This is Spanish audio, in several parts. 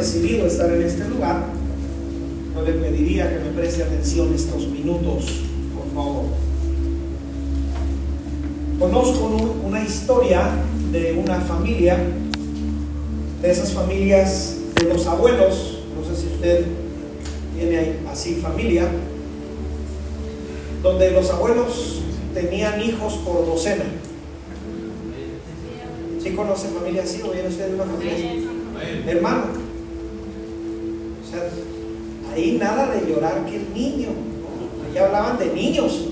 decidido estar en este lugar, no le pediría que me preste atención estos minutos, por favor. Conozco una historia de una familia, de esas familias de los abuelos, no sé si usted tiene así familia, donde los abuelos tenían hijos por docena. ¿Sí conocen familia así o viene usted de una familia así? Hermano. O sea, ahí nada de llorar que el niño. Ahí hablaban de niños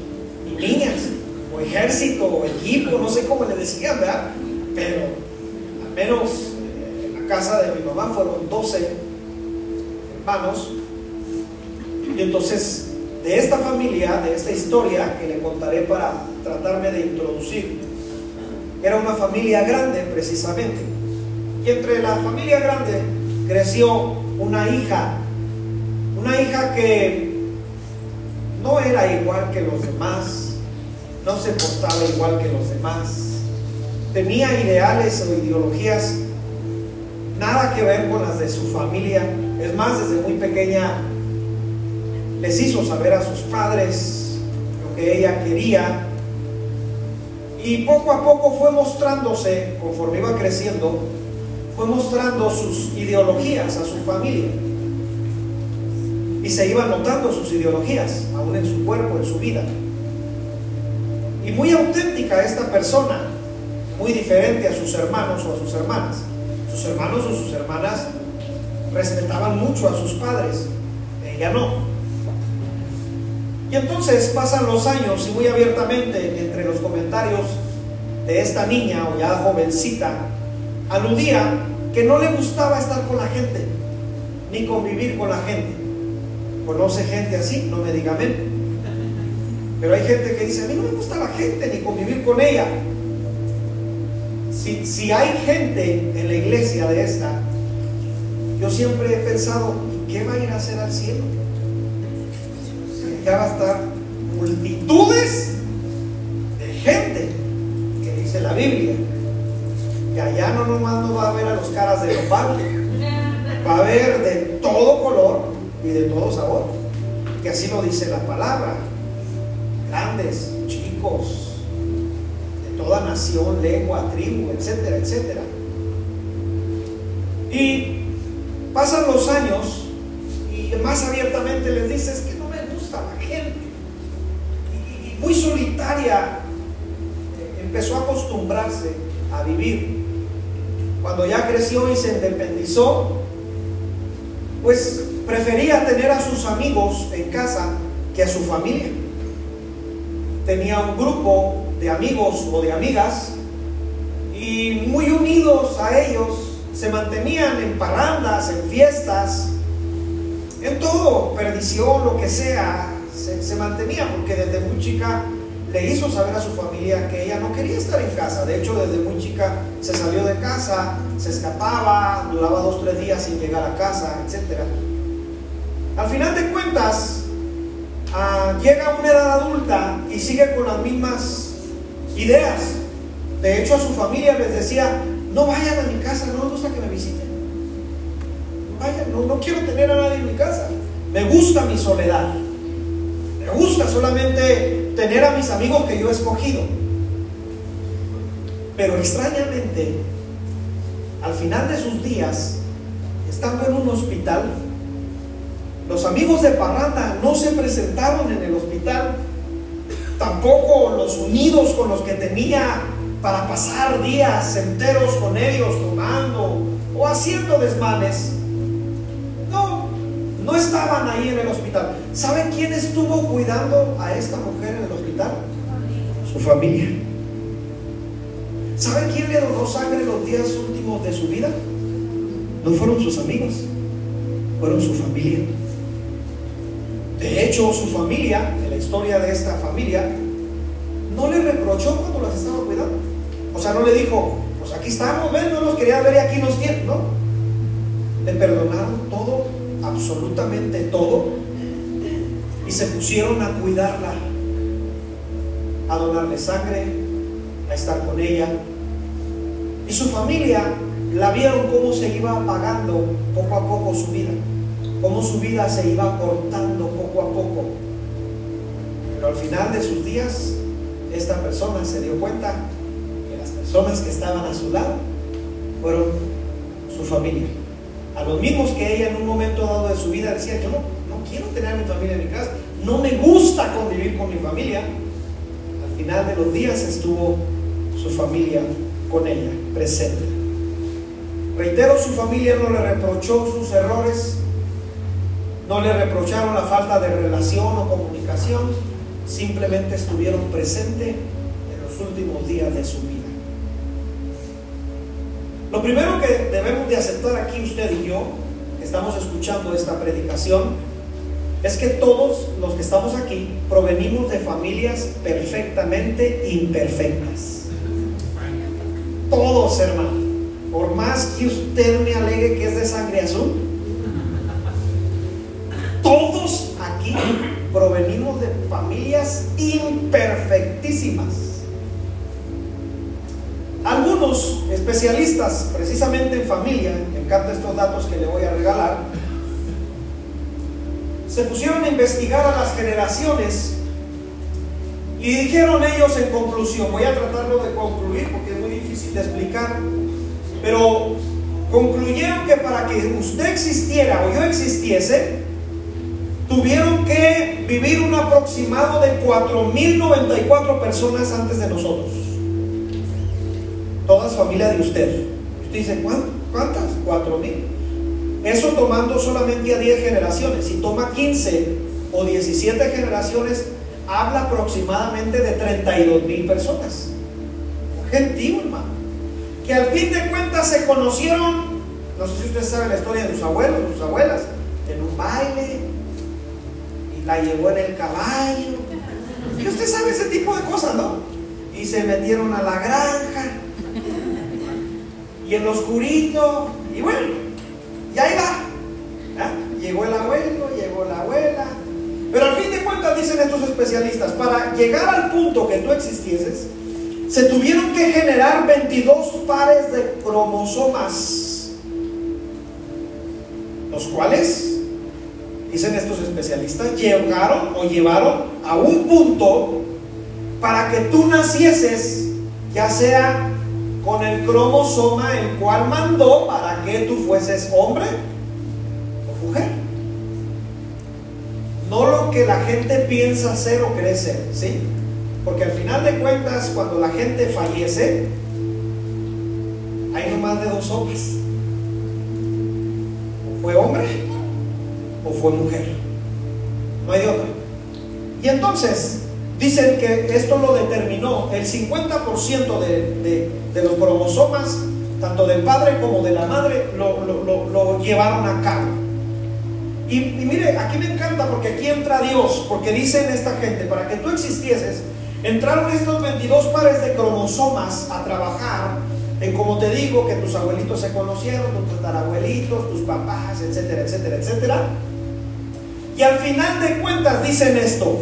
y niñas, o ejército, o equipo, no sé cómo le decían, ¿verdad? Pero al menos eh, en la casa de mi mamá fueron 12 hermanos. Y entonces, de esta familia, de esta historia que le contaré para tratarme de introducir, era una familia grande precisamente. Y entre la familia grande creció una hija, una hija que no era igual que los demás, no se portaba igual que los demás, tenía ideales o ideologías nada que ver con las de su familia. Es más, desde muy pequeña les hizo saber a sus padres lo que ella quería y poco a poco fue mostrándose, conforme iba creciendo, fue mostrando sus ideologías a su familia. Y se iban notando sus ideologías, aún en su cuerpo, en su vida. Y muy auténtica esta persona, muy diferente a sus hermanos o a sus hermanas. Sus hermanos o sus hermanas respetaban mucho a sus padres, ella no. Y entonces pasan los años y muy abiertamente entre los comentarios de esta niña o ya jovencita, aludía que no le gustaba estar con la gente, ni convivir con la gente. ¿Conoce gente así? No me diga amén. Pero hay gente que dice, a mí no me gusta la gente, ni convivir con ella. Si, si hay gente en la iglesia de esta, yo siempre he pensado, ¿y qué va a ir a hacer al cielo? va a estar multitudes de gente, que dice la Biblia, allá no nomás no va a ver a los caras de los padres, va a haber de todo color y de todo sabor, que así lo dice la palabra, grandes, chicos, de toda nación, lengua, tribu, etcétera, etcétera. Y pasan los años y más abiertamente les dices que muy solitaria, eh, empezó a acostumbrarse a vivir. Cuando ya creció y se independizó, pues prefería tener a sus amigos en casa que a su familia. Tenía un grupo de amigos o de amigas y muy unidos a ellos se mantenían en parrandas, en fiestas, en todo, perdición, lo que sea, se, mantenía, porque desde muy chica le hizo saber a su familia que ella no quería estar en casa. De hecho, desde muy chica se salió de casa, se escapaba, duraba dos, tres días sin llegar a casa, etc. Al final de cuentas, ah, llega a una edad adulta y sigue con las mismas ideas. De hecho, a su familia les decía, no vayan a mi casa, no me gusta que me visiten. Vayan, no, no quiero tener a nadie en mi casa. Me gusta mi soledad. Me gusta solamente tener a mis amigos que yo he escogido. Pero extrañamente, al final de sus días, estando en un hospital, los amigos de Parranda no se presentaron en el hospital, tampoco los unidos con los que tenía para pasar días enteros con ellos tomando o haciendo desmanes estaban ahí en el hospital. ¿Saben quién estuvo cuidando a esta mujer en el hospital? Su familia. ¿Saben quién le donó sangre los días últimos de su vida? No fueron sus amigos, fueron su familia. De hecho, su familia, en la historia de esta familia, no le reprochó cuando las estaba cuidando. O sea, no le dijo, pues aquí estamos, ven, no nos quería ver y aquí nos tiene, ¿no? Le perdonaron todo absolutamente todo y se pusieron a cuidarla, a donarle sangre, a estar con ella. Y su familia la vieron cómo se iba apagando poco a poco su vida, cómo su vida se iba cortando poco a poco. Pero al final de sus días, esta persona se dio cuenta que las personas que estaban a su lado fueron su familia. A los mismos que ella en un momento dado de su vida decía, yo no, no quiero tener a mi familia en mi casa, no me gusta convivir con mi familia. Al final de los días estuvo su familia con ella, presente. Reitero, su familia no le reprochó sus errores, no le reprocharon la falta de relación o comunicación, simplemente estuvieron presentes en los últimos días de su vida. Lo primero que debemos de aceptar aquí usted y yo, que estamos escuchando esta predicación, es que todos los que estamos aquí provenimos de familias perfectamente imperfectas. Todos, hermano. Por más que usted me alegue que es de sangre azul, todos aquí provenimos de familias imperfectísimas. Algunos especialistas, precisamente en familia, me encantan estos datos que le voy a regalar, se pusieron a investigar a las generaciones y dijeron ellos en conclusión, voy a tratarlo de concluir porque es muy difícil de explicar, pero concluyeron que para que usted existiera o yo existiese, tuvieron que vivir un aproximado de 4.094 personas antes de nosotros. Todas familia de usted. Usted dice, ¿cuántas? 4.000. Eso tomando solamente a 10 generaciones. Si toma 15 o 17 generaciones, habla aproximadamente de 32 mil personas. Gentío, hermano. Que al fin de cuentas se conocieron, no sé si ustedes saben la historia de sus abuelos, sus abuelas, en un baile, y la llevó en el caballo. Y usted sabe ese tipo de cosas, ¿no? Y se metieron a la granja, y en lo oscurito, y bueno, y ahí va. Llegó el abuelo, llegó la abuela, pero al fin de cuentas, dicen estos especialistas, para llegar al punto que tú existieses, se tuvieron que generar 22 pares de cromosomas, los cuales, dicen estos especialistas, llegaron o llevaron a un punto para que tú nacieses, ya sea con el cromosoma el cual mandó para que tú fueses hombre o mujer no lo que la gente piensa ser o cree ser, ¿sí? Porque al final de cuentas, cuando la gente fallece, hay no más de dos sopas. O fue hombre o fue mujer. No hay otra. Y entonces, dicen que esto lo determinó el 50% de, de, los cromosomas, tanto del padre como de la madre, lo, lo llevaron a cabo. Y, mire, aquí me encanta porque aquí entra Dios, porque dicen esta gente, para que tú existieses, entraron estos 22 pares de cromosomas a trabajar en, como te digo, que tus abuelitos se conocieron, tus tatarabuelitos, tus papás, etcétera, etcétera, etcétera. Y al final de cuentas dicen esto,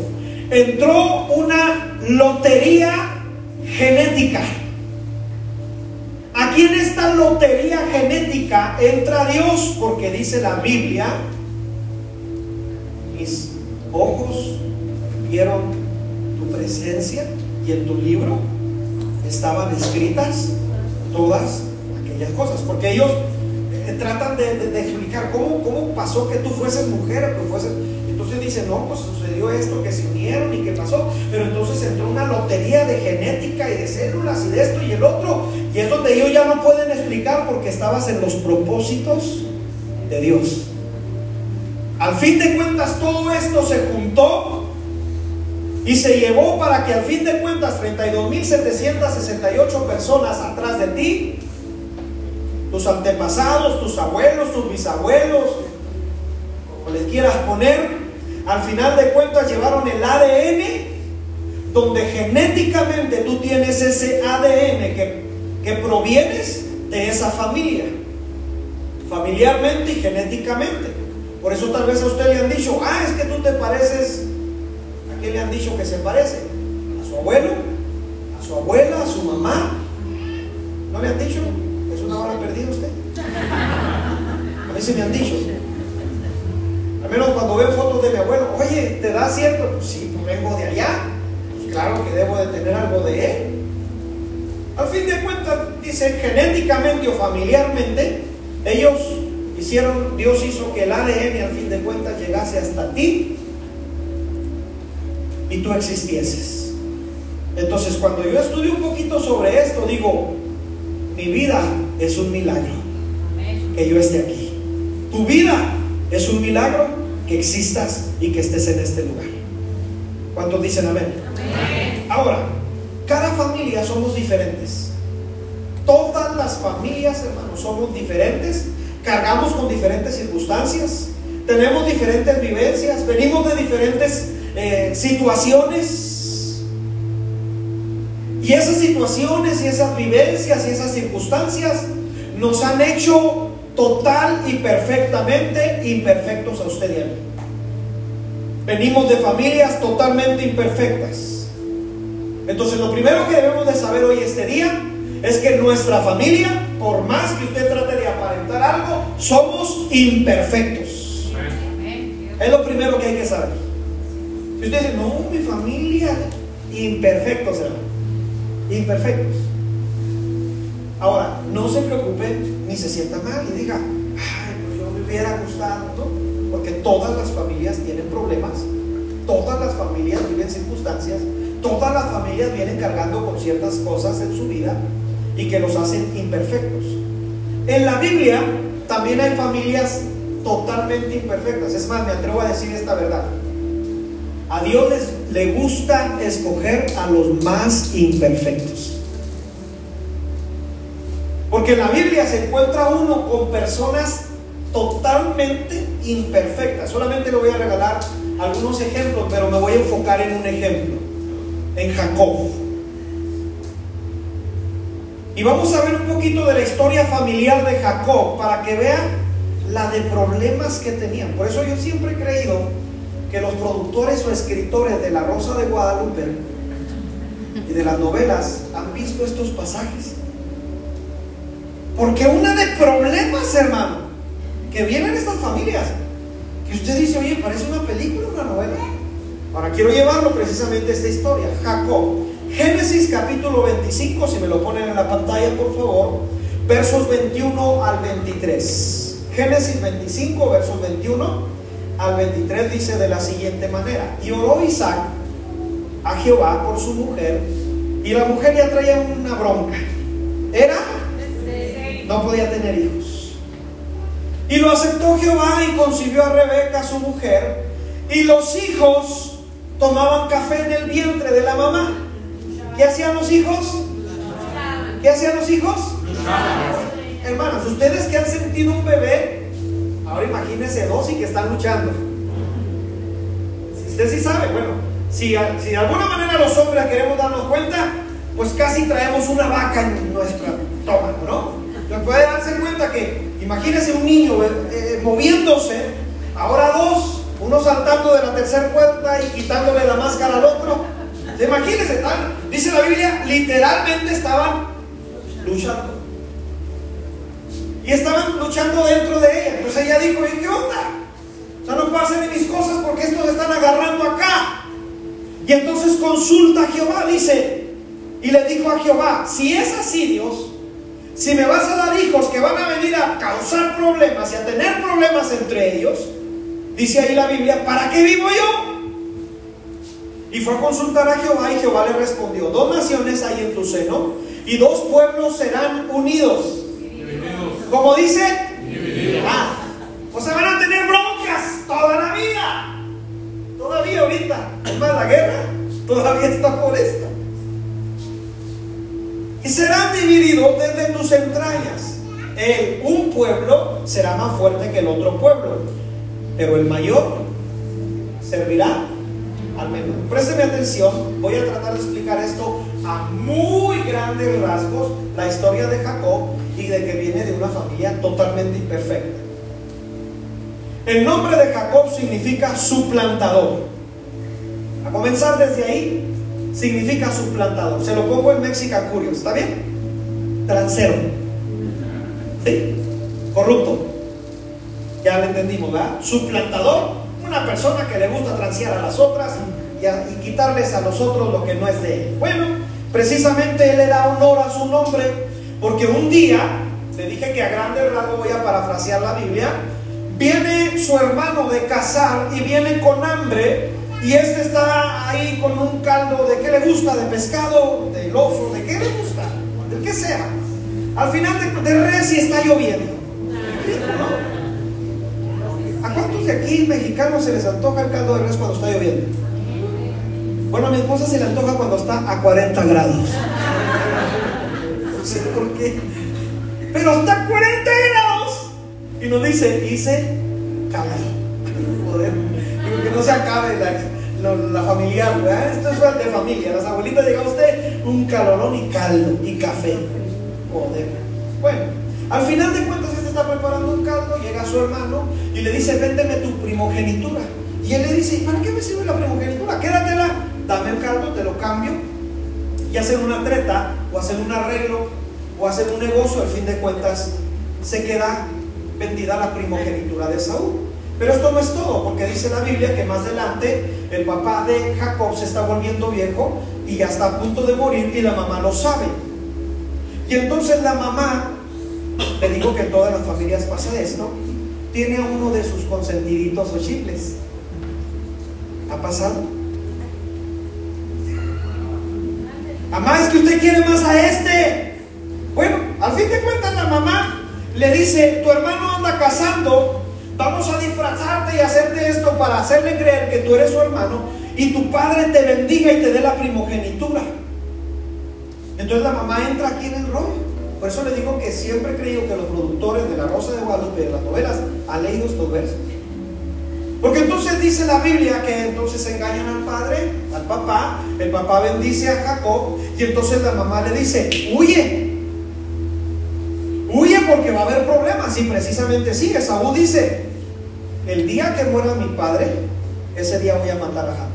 entró una lotería genética. Aquí en esta lotería genética entra Dios porque dice la Biblia ojos vieron tu presencia y en tu libro estaban escritas todas aquellas cosas, porque ellos eh, tratan de, explicar cómo, cómo pasó que tú fueses mujer, que fueses... Entonces dicen, no, pues sucedió esto, que se unieron y que pasó, pero entonces entró una lotería de genética y de células y de esto y el otro, y es donde ellos ya no pueden explicar porque estabas en los propósitos de Dios. Al fin de cuentas todo esto se juntó y se llevó para que al fin de cuentas 32.768 personas atrás de ti, tus antepasados, tus abuelos, tus bisabuelos, como les quieras poner, al final de cuentas llevaron el ADN donde genéticamente tú tienes ese ADN que, que provienes de esa familia, familiarmente y genéticamente. Por eso tal vez a usted le han dicho, ah, es que tú te pareces, ¿a qué le han dicho que se parece? ¿A su abuelo? ¿A su abuela? ¿A su mamá? ¿No le han dicho? Es una bala perdida usted? A mí se me han dicho. Al menos cuando veo fotos de mi abuelo, oye, ¿te da cierto? Pues sí, pues vengo de allá. Pues claro que debo de tener algo de él. Al fin de cuentas, dice, genéticamente o familiarmente, ellos hicieron, Dios hizo que el ADN al fin de cuentas llegase hasta ti y tú existieses. Entonces, cuando yo estudio un poquito sobre esto, digo, mi vida es un milagro que yo esté aquí. Tu vida es un milagro que existas y que estés en este lugar. ¿Cuántos dicen amén? Ahora, cada familia somos diferentes. Todas las familias, hermanos, somos diferentes. Cargamos con diferentes circunstancias. Tenemos diferentes vivencias. Venimos de diferentes eh, situaciones. Y esas situaciones y esas vivencias y esas circunstancias nos han hecho total y perfectamente imperfectos a usted y a mí. Venimos de familias totalmente imperfectas. Entonces lo primero que debemos de saber hoy este día es que nuestra familia, por más que usted trate de aparentar algo, somos imperfectos. Es lo primero que hay que saber. Si usted dice, no, mi familia, imperfectos, hermano. Imperfectos. Ahora, no se preocupe ni se sienta mal y diga, ay, pues yo me hubiera gustado. Porque todas las familias tienen problemas, todas las familias viven circunstancias, todas las familias vienen cargando con ciertas cosas en su vida y que los hacen imperfectos. En la Biblia también hay familias totalmente imperfectas. Es más, me atrevo a decir esta verdad. A Dios le gusta escoger a los más imperfectos. Porque en la Biblia se encuentra uno con personas totalmente imperfectas. Solamente le voy a regalar algunos ejemplos, pero me voy a enfocar en un ejemplo, en Jacob. Y vamos a ver un poquito de la historia familiar de Jacob para que vean la de problemas que tenían. Por eso yo siempre he creído que los productores o escritores de La Rosa de Guadalupe y de las novelas han visto estos pasajes. Porque una de problemas, hermano, que vienen estas familias, que usted dice, oye, parece una película, una novela. Ahora quiero llevarlo precisamente a esta historia. Jacob, Génesis capítulo 25, si me lo ponen en la pantalla, por favor, versos 21 al 23. Génesis 25, versos 21 al 23 dice de la siguiente manera, y oró Isaac a Jehová por su mujer, y la mujer ya traía una bronca. Era no podía tener hijos. Y lo aceptó Jehová y concibió a Rebeca, su mujer, y los hijos tomaban café en el vientre de la mamá. ¿Qué hacían los hijos? ¿Qué hacían los hijos? Hermanos, ustedes que han sentido un bebé, ahora imagínense dos y que están luchando. Usted sí sabe, bueno, si, si de alguna manera los hombres queremos darnos cuenta, pues casi traemos una vaca en nuestra estómago, ¿no? Puede darse cuenta que, imagínese un niño eh, eh, moviéndose, ahora dos, uno saltando de la tercera puerta y quitándole la máscara al otro. Imagínense, tal, dice la Biblia, literalmente estaban luchando. Y estaban luchando dentro de ella. Entonces ella dijo, ¿y qué onda? O sea, no pasen de mis cosas porque estos están agarrando acá. Y entonces consulta a Jehová, dice, y le dijo a Jehová, si es así Dios, si me vas a dar hijos que van a venir a causar problemas y a tener problemas entre ellos, dice ahí la Biblia, ¿para qué vivo yo? Y fue a consultar a Jehová y Jehová le respondió, dos naciones hay en tu seno y dos pueblos serán unidos. Como dice, ah, o sea, van a tener broncas toda la vida. Todavía ahorita, es más, la guerra todavía está por esto y serán divididos desde tus entrañas. El, un pueblo será más fuerte que el otro pueblo, pero el mayor servirá al menor. Présteme atención, voy a tratar de explicar esto a muy grandes rasgos, la historia de Jacob y de que viene de una familia totalmente imperfecta. El nombre de Jacob significa suplantador. A comenzar desde ahí, significa suplantador. Se lo pongo en Mexican Curious, ¿está bien? Transero. ¿Sí? Corrupto. Ya lo entendimos, ¿verdad? Suplantador, una persona que le gusta transear a las otras y, y quitarles a los otros lo que no es de él. Bueno, precisamente él le da honor a su nombre porque un día, le dije que a grande rasgo voy a parafrasear la Biblia, viene su hermano de cazar y viene con hambre y este está ahí con un caldo de qué le gusta, de pescado, de oso, de qué le gusta, del que sea. Al final de, de res y está lloviendo. ¿A cuántos de aquí mexicanos se les antoja el caldo de res cuando está lloviendo? Bueno, a mi esposa se le antoja cuando está a 40 grados. No sé por qué. Pero está a 40 grados. Y nos dice, hice caldo. Joder. Que no se acabe la, la, ¿verdad? Esto es de familia. Las abuelitas llega usted un calorón y caldo y café. Joder. Bueno, al final de cuentas este está preparando un caldo, llega su hermano y le dice, véndeme tu primogenitura. Y él le dice, ¿y para qué me sirve la primogenitura? Quédatela, dame el caldo, te lo cambio. Y hacer una treta, o hacer un arreglo, o hacer un negocio, al fin de cuentas, se queda vendida la primogenitura de Saúl. Pero esto no es todo, porque dice la Biblia que más adelante el papá de Jacob se está volviendo viejo y ya está a punto de morir y la mamá lo sabe. Y entonces la mamá, le digo que en todas las familias pasa esto, tiene a uno de sus consentiditos o chicles. ¿Ha pasado? Mamá, es que usted quiere más a este. Bueno, al fin de cuentas la mamá le dice, tu hermano anda casando, vamos a disfrazarte y hacerte esto para hacerle creer que tú eres su hermano y tu padre te bendiga y te dé la primogenitura. Entonces la mamá entra aquí en el rollo. Por eso le digo que siempre he creído que los productores de La Rosa de Guadalupe, de las novelas, han leído estos versos. Porque entonces dice la Biblia que entonces engañan al padre, al papá, el papá bendice a Jacob y entonces la mamá le dice, huye, huye porque va a haber problemas. Y precisamente sí, Esaú dice, el día que muera mi padre, ese día voy a matar a Jacob.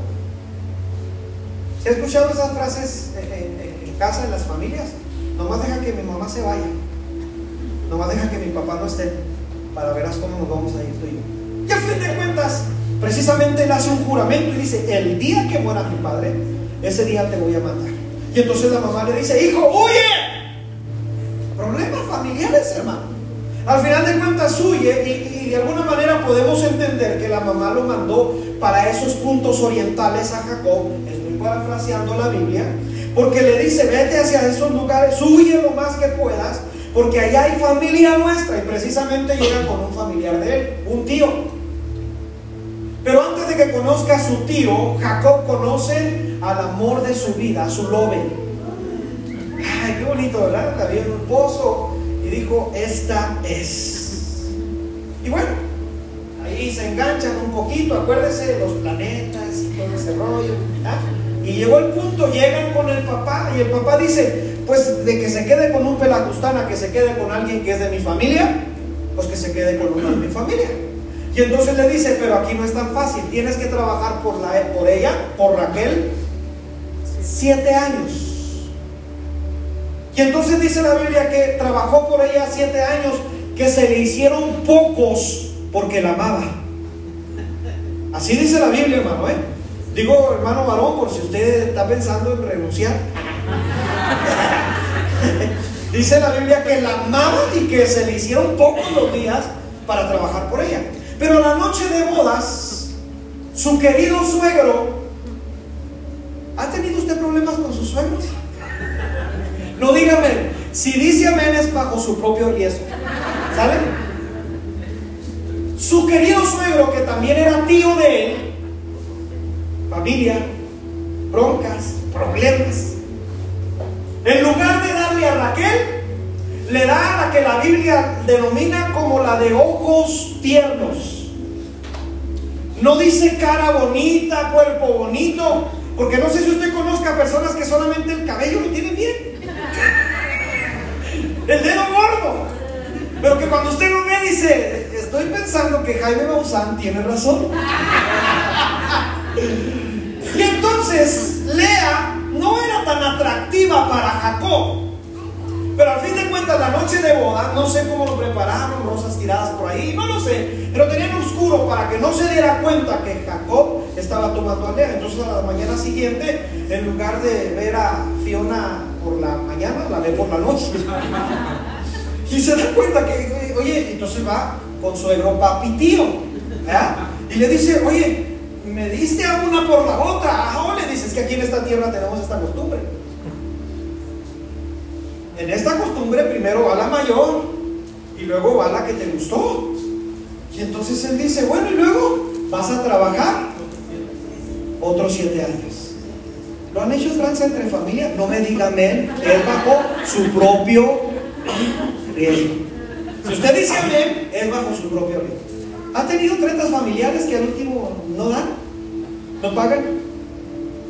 ¿Se ha escuchado esas frases en, casa, en las familias? Nomás deja que mi mamá se vaya. Nomás deja que mi papá no esté. Para verás cómo nos vamos a ir tú y yo. Y al fin de cuentas, precisamente él hace un juramento y dice, el día que muera mi padre, ese día te voy a matar. Y entonces la mamá le dice, hijo, huye. Problemas familiares, hermano. Al final de cuentas huye y, de alguna manera podemos entender que la mamá lo mandó para esos puntos orientales a Jacob. Estoy parafraseando la Biblia. Porque le dice, vete hacia esos lugares, huye lo más que puedas, porque allá hay familia nuestra. Y precisamente llega con un familiar de él, un tío. Pero antes de que conozca a su tío, Jacob conoce al amor de su vida, a su lobe. Ay, qué bonito, ¿verdad? Había en un pozo dijo, esta es. Y bueno, ahí se enganchan un poquito, acuérdese de los planetas y todo ese rollo. Y llegó el punto, llegan con el papá y el papá dice, pues de que se quede con un pelagustana, que se quede con alguien que es de mi familia, pues que se quede con una de mi familia. Y entonces le dice, pero aquí no es tan fácil, tienes que trabajar por, la, por ella, por Raquel, siete años. Y entonces dice la Biblia que trabajó por ella siete años, que se le hicieron pocos porque la amaba. Así dice la Biblia, hermano, ¿eh? Digo, hermano varón, por si usted está pensando en renunciar. dice la Biblia que la amaba y que se le hicieron pocos los días para trabajar por ella. Pero la noche de bodas, su querido suegro, ¿ha tenido usted problemas con sus suegros? No dígame, si dice amén es bajo su propio riesgo. ¿Sale? Su querido suegro, que también era tío de él, familia, broncas, problemas. En lugar de darle a Raquel, le da a la que la Biblia denomina como la de ojos tiernos. No dice cara bonita, cuerpo bonito, porque no sé si usted conozca personas que solamente el cabello lo tienen bien. El dedo gordo. Pero que cuando usted lo ve dice, estoy pensando que Jaime Maussan tiene razón. Y entonces Lea no era tan atractiva para Jacob. Pero al fin de cuentas, la noche de boda, no sé cómo lo prepararon, rosas tiradas por ahí, no lo sé, pero tenían oscuro para que no se diera cuenta que Jacob estaba tomando a Lea. Entonces a la mañana siguiente, en lugar de ver a Fiona por la mañana, la ve por la noche. Y se da cuenta que, oye, entonces va con suegro, papi, tío. Y le dice, oye, me diste a una por la otra. Ah, le dices que aquí en esta tierra tenemos esta costumbre. En esta costumbre primero va la mayor y luego va la que te gustó. Y entonces él dice, bueno, y luego vas a trabajar otros siete años. ¿Lo han hecho tranza entre familia? No me digan amén, es bajo su propio riesgo. Si usted dice amén, es bajo su propio riesgo. ¿Ha tenido tretas familiares que al último no dan? ¿No pagan?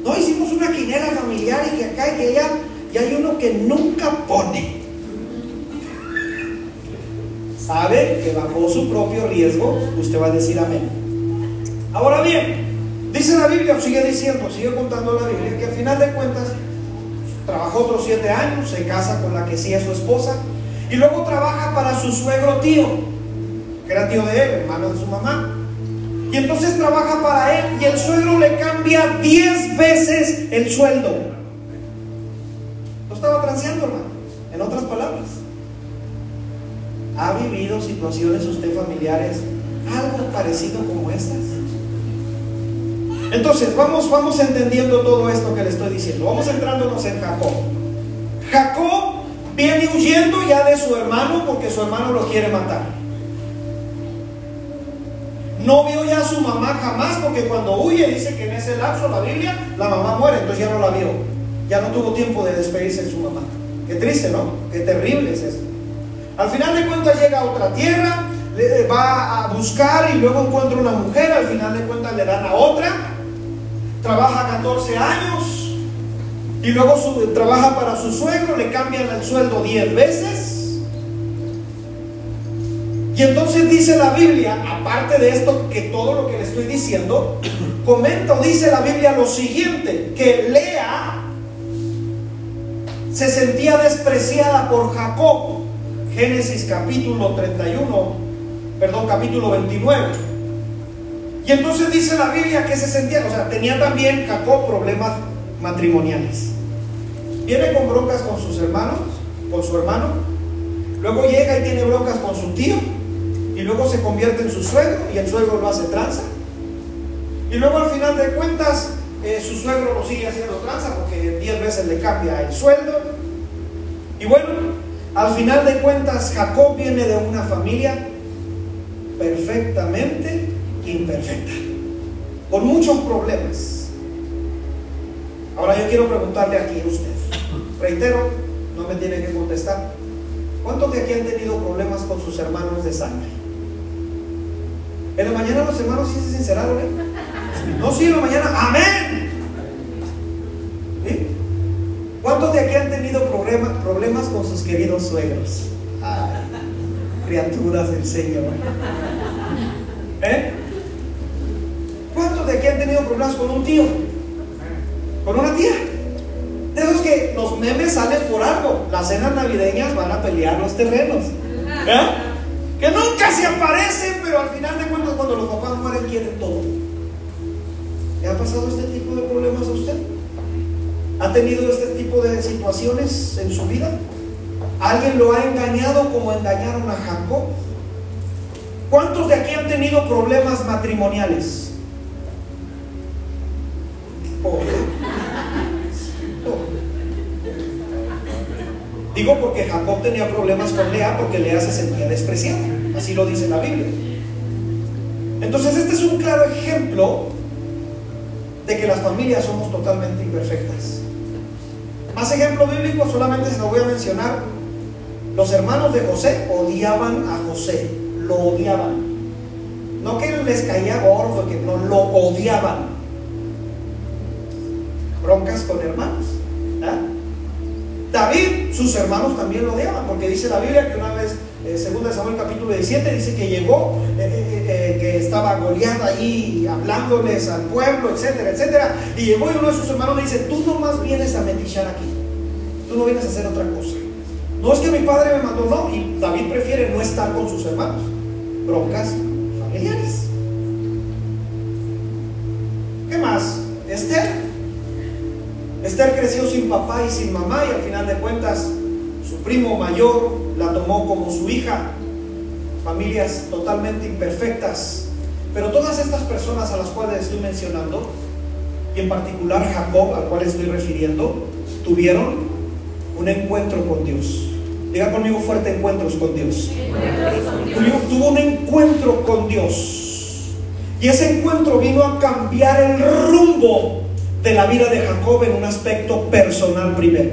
No hicimos una quinera familiar y que acá y que allá, y hay uno que nunca pone. Sabe que bajo su propio riesgo usted va a decir amén. Ahora bien, Dice la Biblia, sigue diciendo, sigue contando la Biblia, que al final de cuentas trabajó otros siete años, se casa con la que sí es su esposa, y luego trabaja para su suegro tío, que era tío de él, hermano de su mamá. Y entonces trabaja para él y el suegro le cambia diez veces el sueldo. Otras palabras. ¿Ha vivido situaciones usted familiares algo parecido como estas? Entonces, vamos, vamos entendiendo todo esto que le estoy diciendo. Vamos entrándonos en Jacob. Jacob viene huyendo ya de su hermano porque su hermano lo quiere matar. No vio ya a su mamá jamás porque cuando huye dice que en ese lapso la Biblia la mamá muere, entonces ya no la vio. Ya no tuvo tiempo de despedirse de su mamá. Qué triste, ¿no? Qué terrible es esto. Al final de cuentas llega a otra tierra, va a buscar y luego encuentra una mujer, al final de cuentas le dan a otra trabaja 14 años y luego trabaja para su suegro, le cambian el sueldo 10 veces. Y entonces dice la Biblia, aparte de esto, que todo lo que le estoy diciendo, comenta o dice la Biblia lo siguiente, que Lea se sentía despreciada por Jacob. Génesis capítulo 31, perdón, capítulo 29. Y entonces dice la Biblia que se sentía, o sea, tenía también Jacob problemas matrimoniales. Viene con broncas con sus hermanos, con su hermano, luego llega y tiene broncas con su tío, y luego se convierte en su suegro, y el suegro lo hace tranza. Y luego al final de cuentas, eh, su suegro lo sigue haciendo tranza porque 10 veces le cambia el sueldo. Y bueno, al final de cuentas, Jacob viene de una familia perfectamente imperfecta, con muchos problemas. Ahora yo quiero preguntarle aquí a usted, reitero, no me tiene que contestar, ¿cuántos de aquí han tenido problemas con sus hermanos de sangre? En la mañana los hermanos sí se sinceraron, ¿eh? No, sí, en la mañana, amén. ¿Cuántos de aquí han tenido problemas, problemas con sus queridos suegros? criaturas del Señor. ¿Eh? de aquí han tenido problemas con un tío? Con una tía. De esos que los memes salen por algo. Las cenas navideñas van a pelear los terrenos. Que nunca se aparecen, pero al final de cuentas cuando los papás mueren quieren todo. ¿Le ha pasado este tipo de problemas a usted? ¿Ha tenido este tipo de situaciones en su vida? ¿Alguien lo ha engañado como engañaron a Jacob? ¿Cuántos de aquí han tenido problemas matrimoniales? Digo porque Jacob tenía problemas con Lea porque Lea se sentía despreciada. Así lo dice la Biblia. Entonces este es un claro ejemplo de que las familias somos totalmente imperfectas. Más ejemplo bíblico, solamente se lo voy a mencionar. Los hermanos de José odiaban a José, lo odiaban. No que les caía gordo, que no, lo odiaban broncas con hermanos. David, sus hermanos también lo odiaban, porque dice la Biblia que una vez, eh, segundo de Samuel capítulo 17, dice que llegó, eh, eh, estaba goleando allí, hablándoles al pueblo, etcétera, etcétera, y llegó y uno de sus hermanos le dice, tú no más vienes a metichar aquí, tú no vienes a hacer otra cosa. No es que mi padre me mandó, no. Y David prefiere no estar con sus hermanos. Broncas familiares. ¿Qué más? Esther. Esther creció sin papá y sin mamá y al final de cuentas su primo mayor la tomó como su hija. Familias totalmente imperfectas. Pero todas estas personas a las cuales estoy mencionando, y en particular Jacob, al cual estoy refiriendo, tuvieron un encuentro con Dios. Diga conmigo fuerte encuentros con Dios. Tuvo un encuentro con Dios. Y ese encuentro vino a cambiar el rumbo de la vida de Jacob en un aspecto personal primero.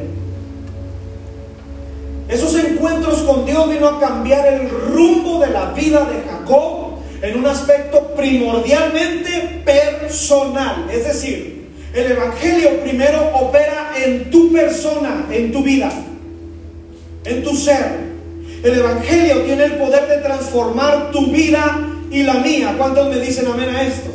Esos encuentros con Dios vino a cambiar el rumbo de la vida de Jacob en un aspecto primordialmente personal. Es decir, el Evangelio primero opera en tu persona, en tu vida, en tu ser. El Evangelio tiene el poder de transformar tu vida y la mía. ¿Cuántos me dicen amén a esto?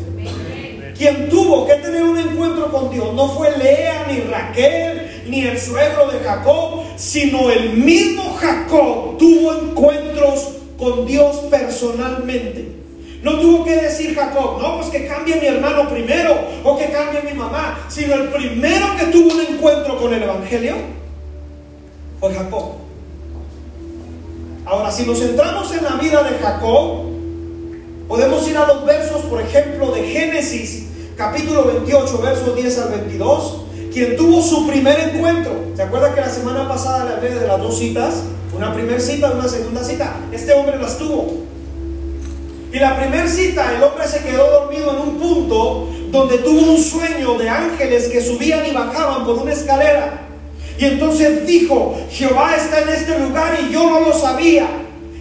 Quien tuvo que tener un encuentro con Dios no fue Lea, ni Raquel, ni el suegro de Jacob, sino el mismo Jacob tuvo encuentros con Dios personalmente. No tuvo que decir Jacob, no, pues que cambie mi hermano primero o que cambie mi mamá, sino el primero que tuvo un encuentro con el Evangelio fue Jacob. Ahora, si nos centramos en la vida de Jacob, podemos ir a los versos, por ejemplo, de Génesis, capítulo 28, versos 10 al 22, quien tuvo su primer encuentro. ¿Se acuerda que la semana pasada le hablé de las dos citas? Una primera cita una segunda cita. Este hombre las tuvo. Y la primera cita, el hombre se quedó dormido en un punto donde tuvo un sueño de ángeles que subían y bajaban por una escalera. Y entonces dijo, Jehová está en este lugar y yo no lo sabía.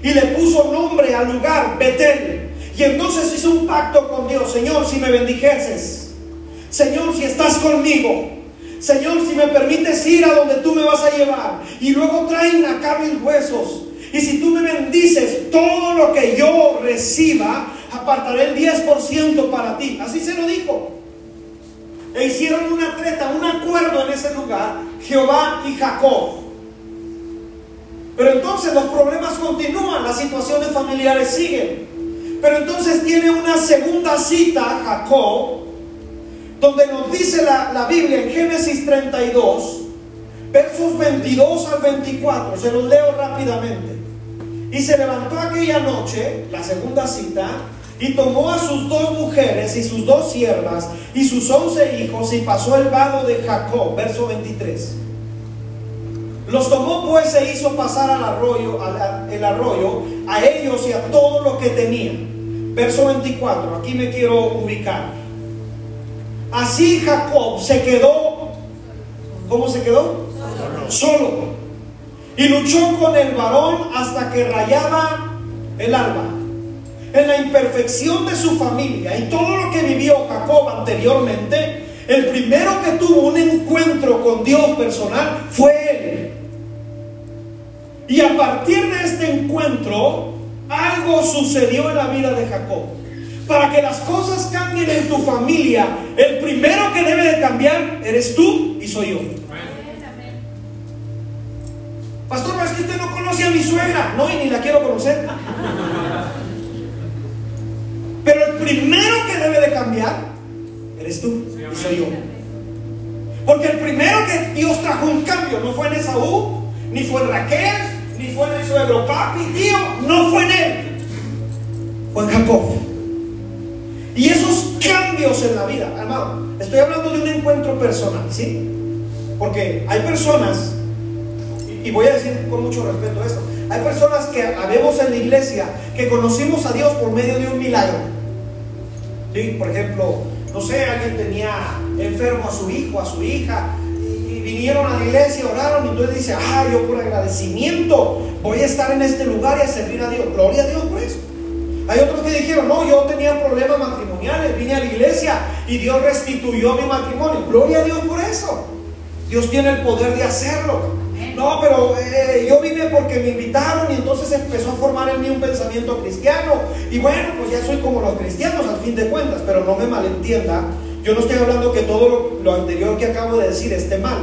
Y le puso nombre al lugar, Betel. Y entonces hizo un pacto con Dios, Señor, si me bendijeses, Señor, si estás conmigo, Señor, si me permites ir a donde tú me vas a llevar. Y luego traen acá mis huesos y si tú me bendices todo lo que yo reciba, apartaré el 10% para ti. Así se lo dijo. E hicieron una treta, un acuerdo en ese lugar, Jehová y Jacob. Pero entonces los problemas continúan, las situaciones familiares siguen. Pero entonces tiene una segunda cita, Jacob, donde nos dice la, la Biblia en Génesis 32, versos 22 al 24. Se los leo rápidamente. Y se levantó aquella noche, la segunda cita, y tomó a sus dos mujeres y sus dos siervas y sus once hijos y pasó el vado de Jacob, verso 23. Los tomó pues e hizo pasar al arroyo, el arroyo a ellos y a todo lo que tenían. Verso 24, aquí me quiero ubicar. Así Jacob se quedó, ¿cómo se quedó? Solo. Y luchó con el varón hasta que rayaba el alba. En la imperfección de su familia y todo lo que vivió Jacob anteriormente, el primero que tuvo un encuentro con Dios personal fue él. Y a partir de este encuentro, algo sucedió en la vida de Jacob. Para que las cosas cambien en tu familia, el primero que debe de cambiar eres tú y soy yo. Pastor, es que usted no conoce a mi suegra. No, y ni la quiero conocer. Pero el primero que debe de cambiar eres tú y soy yo. Porque el primero que Dios trajo un cambio no fue en Esaú, ni fue en Raquel, ni fue en el suegro papi, tío, no fue en él. Fue en Jacob. Y esos cambios en la vida, amado, estoy hablando de un encuentro personal, ¿sí? Porque hay personas y voy a decir con mucho respeto esto, hay personas que habemos en la iglesia que conocimos a Dios por medio de un milagro. ¿Sí? Por ejemplo, no sé, alguien tenía enfermo a su hijo, a su hija, y vinieron a la iglesia, oraron, y entonces dice, ah, yo por agradecimiento voy a estar en este lugar y a servir a Dios. Gloria a Dios por eso. Hay otros que dijeron, no, yo tenía problemas matrimoniales, vine a la iglesia y Dios restituyó mi matrimonio. Gloria a Dios por eso. Dios tiene el poder de hacerlo. No, pero eh, yo vine porque me invitaron y entonces empezó a formar en mí un pensamiento cristiano. Y bueno, pues ya soy como los cristianos al fin de cuentas, pero no me malentienda. Yo no estoy hablando que todo lo, anterior que acabo de decir esté mal.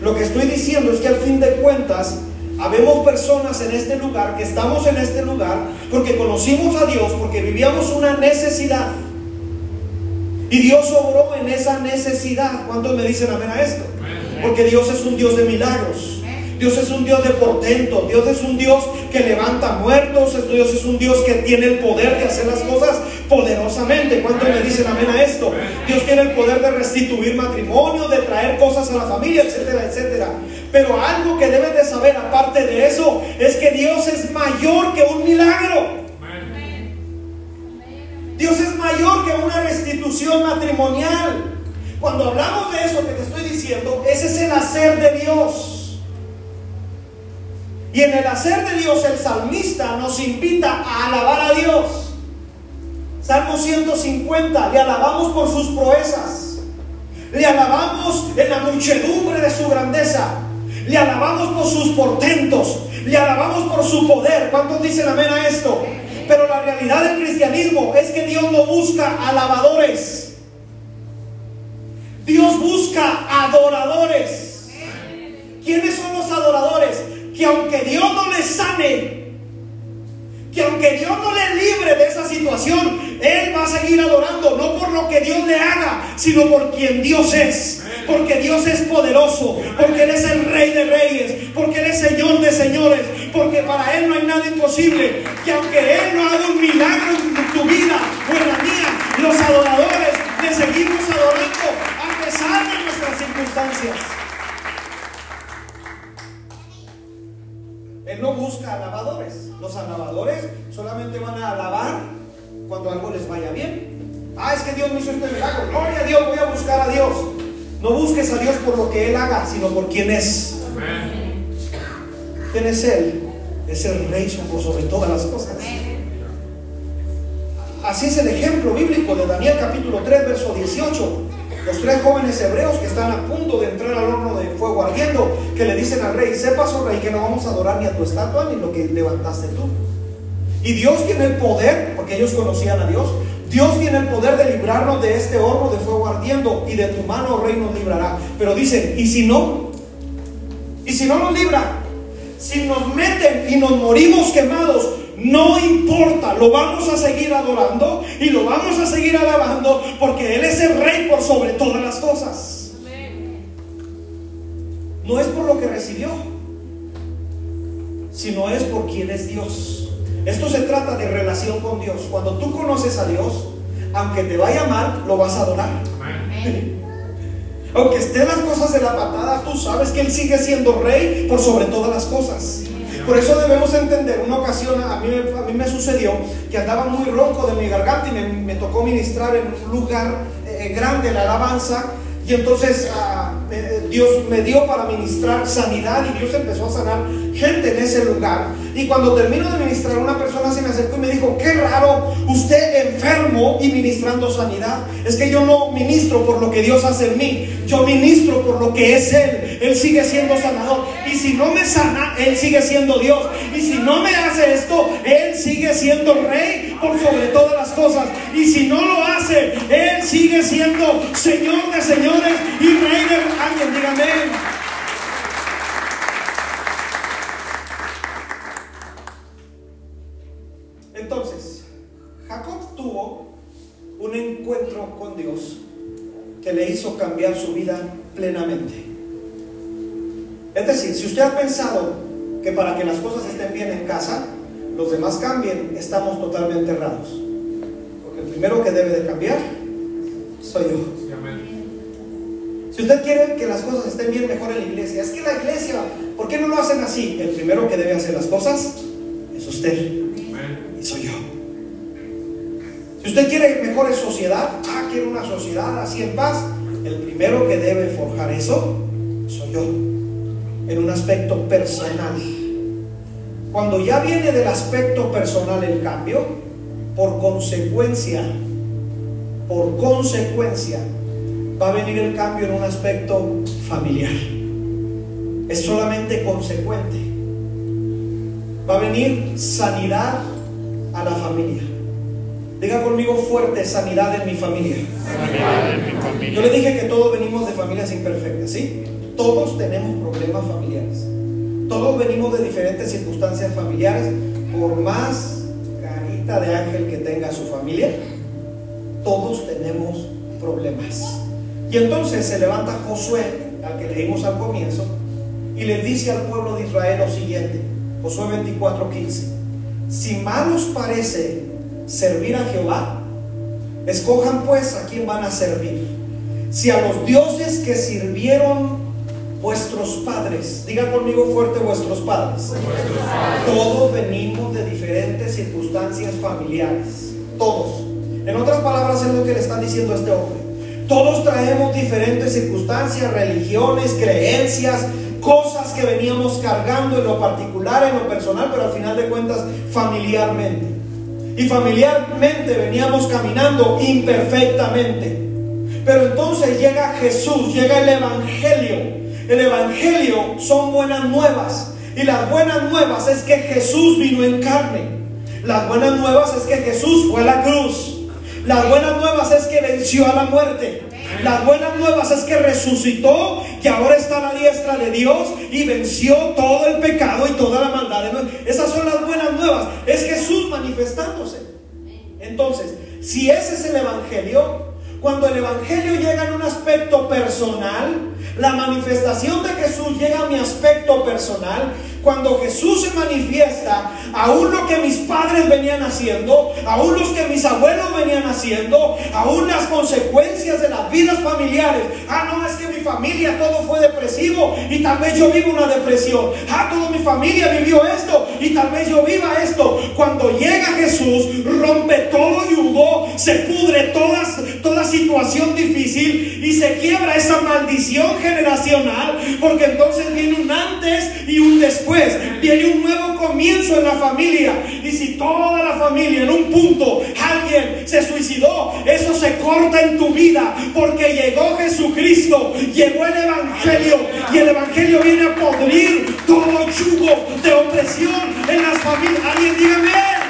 Lo que estoy diciendo es que al fin de cuentas Habemos personas en este lugar, que estamos en este lugar, porque conocimos a Dios, porque vivíamos una necesidad. Y Dios obró en esa necesidad. ¿Cuántos me dicen amén a esto? Porque Dios es un Dios de milagros. Dios es un Dios de portento. Dios es un Dios que levanta muertos. Dios es un Dios que tiene el poder de hacer las cosas poderosamente. ¿Cuántos me dicen amén a esto? Dios tiene el poder de restituir matrimonio, de traer cosas a la familia, etcétera, etcétera. Pero algo que debes de saber aparte de eso es que Dios es mayor que un milagro. Dios es mayor que una restitución matrimonial. Cuando hablamos de eso que te estoy diciendo, ese es el hacer de Dios. Y en el hacer de Dios el salmista nos invita a alabar a Dios. Salmo 150, le alabamos por sus proezas. Le alabamos en la muchedumbre de su grandeza. Le alabamos por sus portentos. Le alabamos por su poder. ¿Cuántos dicen amén a esto? Pero la realidad del cristianismo es que Dios no busca alabadores. Dios busca adoradores. ¿Quiénes son los adoradores? Que aunque Dios no les sane, que aunque Dios no le libre de esa situación, Él va a seguir adorando, no por lo que Dios le haga, sino por quien Dios es. Porque Dios es poderoso, porque Él es el Rey de Reyes, porque Él es Señor de Señores, porque para Él no hay nada imposible. Que aunque Él no haga un milagro en tu vida o en la mía, los adoradores le seguimos adorando a pesar de nuestras circunstancias. Él no busca alabadores. Los alabadores solamente van a alabar cuando algo les vaya bien. Ah, es que Dios me hizo este milagro. Gloria a Dios, voy a buscar a Dios. No busques a Dios por lo que Él haga, sino por quién es. ¿Quién es Él? Es el rey sobre todas las cosas. Así es el ejemplo bíblico de Daniel capítulo 3, verso 18. Los tres jóvenes hebreos que están a punto de entrar al horno de fuego ardiendo, que le dicen al rey, sepas, oh rey, que no vamos a adorar ni a tu estatua ni lo que levantaste tú. Y Dios tiene el poder, porque ellos conocían a Dios, Dios tiene el poder de librarnos de este horno de fuego ardiendo y de tu mano, oh rey, nos librará. Pero dicen, ¿y si no? ¿Y si no nos libra? Si nos meten y nos morimos quemados, no importa, lo vamos a seguir adorando y lo vamos a seguir alabando porque Él es el rey por sobre todas las cosas. No es por lo que recibió, sino es por quien es Dios. Esto se trata de relación con Dios. Cuando tú conoces a Dios, aunque te vaya mal, lo vas a adorar. Aunque estén las cosas de la patada, tú sabes que Él sigue siendo rey por sobre todas las cosas. Por eso debemos entender, una ocasión a mí, me sucedió que andaba muy ronco de mi garganta y me, tocó ministrar en un lugar eh, grande, la alabanza, y entonces ah, Dios me dio para ministrar sanidad y Dios empezó a sanar gente en ese lugar. Y cuando termino de ministrar, una persona se me acercó y me dijo, qué raro, usted enfermo y ministrando sanidad. Es que yo no ministro por lo que Dios hace en mí, yo ministro por lo que es Él. Él sigue siendo sanador. Y si no me sana, Él sigue siendo Dios. Y si no me hace esto, Él sigue siendo rey por sobre todas las cosas. Y si no lo hace, Él sigue siendo Señor de señores y Rey de alguien. Dígame. Entonces, Jacob tuvo un encuentro con Dios que le hizo cambiar su vida plenamente. Es decir, si usted ha pensado que para que las cosas estén bien en casa, los demás cambien, estamos totalmente errados. Porque el primero que debe de cambiar soy yo. Si usted quiere que las cosas estén bien, mejor en la iglesia. Es que la iglesia, ¿por qué no lo hacen así? El primero que debe hacer las cosas es usted soy yo. Si usted quiere mejores sociedad, ah, quiere una sociedad así en paz, el primero que debe forjar eso soy yo, en un aspecto personal. Cuando ya viene del aspecto personal el cambio, por consecuencia, por consecuencia, va a venir el cambio en un aspecto familiar. Es solamente consecuente. Va a venir sanidad a la familia. Diga conmigo fuerte, sanidad en mi familia. Yo le dije que todos venimos de familias imperfectas, ¿sí? Todos tenemos problemas familiares. Todos venimos de diferentes circunstancias familiares, por más carita de ángel que tenga su familia, todos tenemos problemas. Y entonces se levanta Josué, al que leímos al comienzo, y le dice al pueblo de Israel lo siguiente, Josué 24:15, si mal os parece servir a Jehová, escojan pues a quién van a servir. Si a los dioses que sirvieron vuestros padres, diga conmigo fuerte vuestros padres. Todos venimos de diferentes circunstancias familiares, todos. En otras palabras es lo que le están diciendo a este hombre. Todos traemos diferentes circunstancias, religiones, creencias, cosas que veníamos cargando en lo particular, en lo personal, pero al final de cuentas familiarmente. Y familiarmente veníamos caminando imperfectamente. Pero entonces llega Jesús, llega el Evangelio el Evangelio son buenas nuevas. Y las buenas nuevas es que Jesús vino en carne. Las buenas nuevas es que Jesús fue a la cruz. Las buenas nuevas es que venció a la muerte. Las buenas nuevas es que resucitó, que ahora está a la diestra de Dios y venció todo el pecado y toda la maldad. Esas son las buenas nuevas. Es Jesús manifestándose. Entonces, si ese es el Evangelio, cuando el Evangelio llega en un aspecto personal, la manifestación de Jesús llega a mi aspecto personal cuando Jesús se manifiesta, aún lo que mis padres venían haciendo, aún los que mis abuelos venían haciendo, aún las consecuencias de las vidas familiares. Ah, no, es que mi familia todo fue depresivo y tal vez yo vivo una depresión. Ah, toda mi familia vivió esto y tal vez yo viva esto. Cuando llega Jesús, rompe todo yugo, se pudre toda, toda situación difícil y se quiebra esa maldición generacional, porque entonces viene un antes y un después viene un nuevo comienzo en la familia. Y si toda la familia en un punto alguien se suicidó, eso se corta en tu vida porque llegó Jesucristo, llegó el Evangelio y el Evangelio viene a podrir todo yugo de opresión en las familias. Alguien dígame.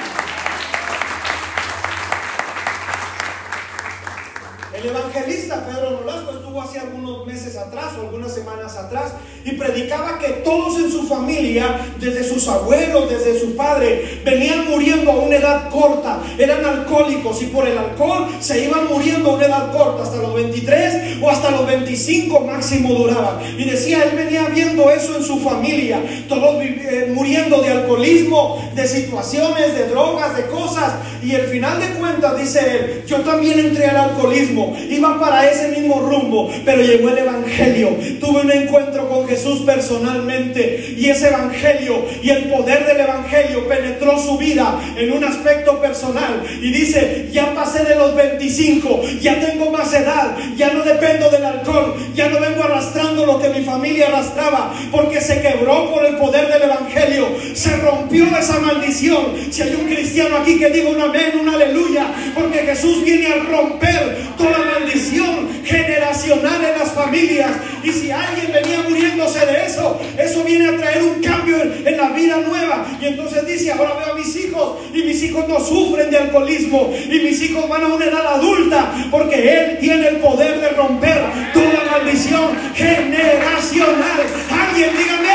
El evangelista Pedro Nolasco estuvo hace algunos meses atrás o algunas semanas atrás y predicaba que todos en su familia, desde sus abuelos, desde su padre, venían muriendo a una edad corta, eran alcohólicos y por el alcohol se iban muriendo a una edad corta, hasta los 23 o hasta los 25 máximo duraban. Y decía, él venía viendo eso en su familia, todos eh, muriendo de alcoholismo, de situaciones, de drogas, de cosas. Y al final de cuentas, dice él, yo también entré al alcoholismo, iba para ese mismo rumbo, pero llegó el Evangelio, tuve un encuentro con Jesús personalmente y ese evangelio y el poder del evangelio penetró su vida en un aspecto personal y dice, ya pasé de los 25, ya tengo más edad, ya no dependo del alcohol, ya no vengo arrastrando lo que mi familia arrastraba, porque se quebró por el poder del evangelio, se rompió esa maldición. Si hay un cristiano aquí que diga un amén, un aleluya, porque Jesús viene a romper toda maldición generacional en las familias. Y si alguien venía muriendo de eso, eso viene a traer un cambio en, la vida nueva. Y entonces dice, ahora veo a mis hijos y mis hijos no sufren de alcoholismo y mis hijos van a una edad adulta porque Él tiene el poder de romper toda maldición generacional. Alguien dígame.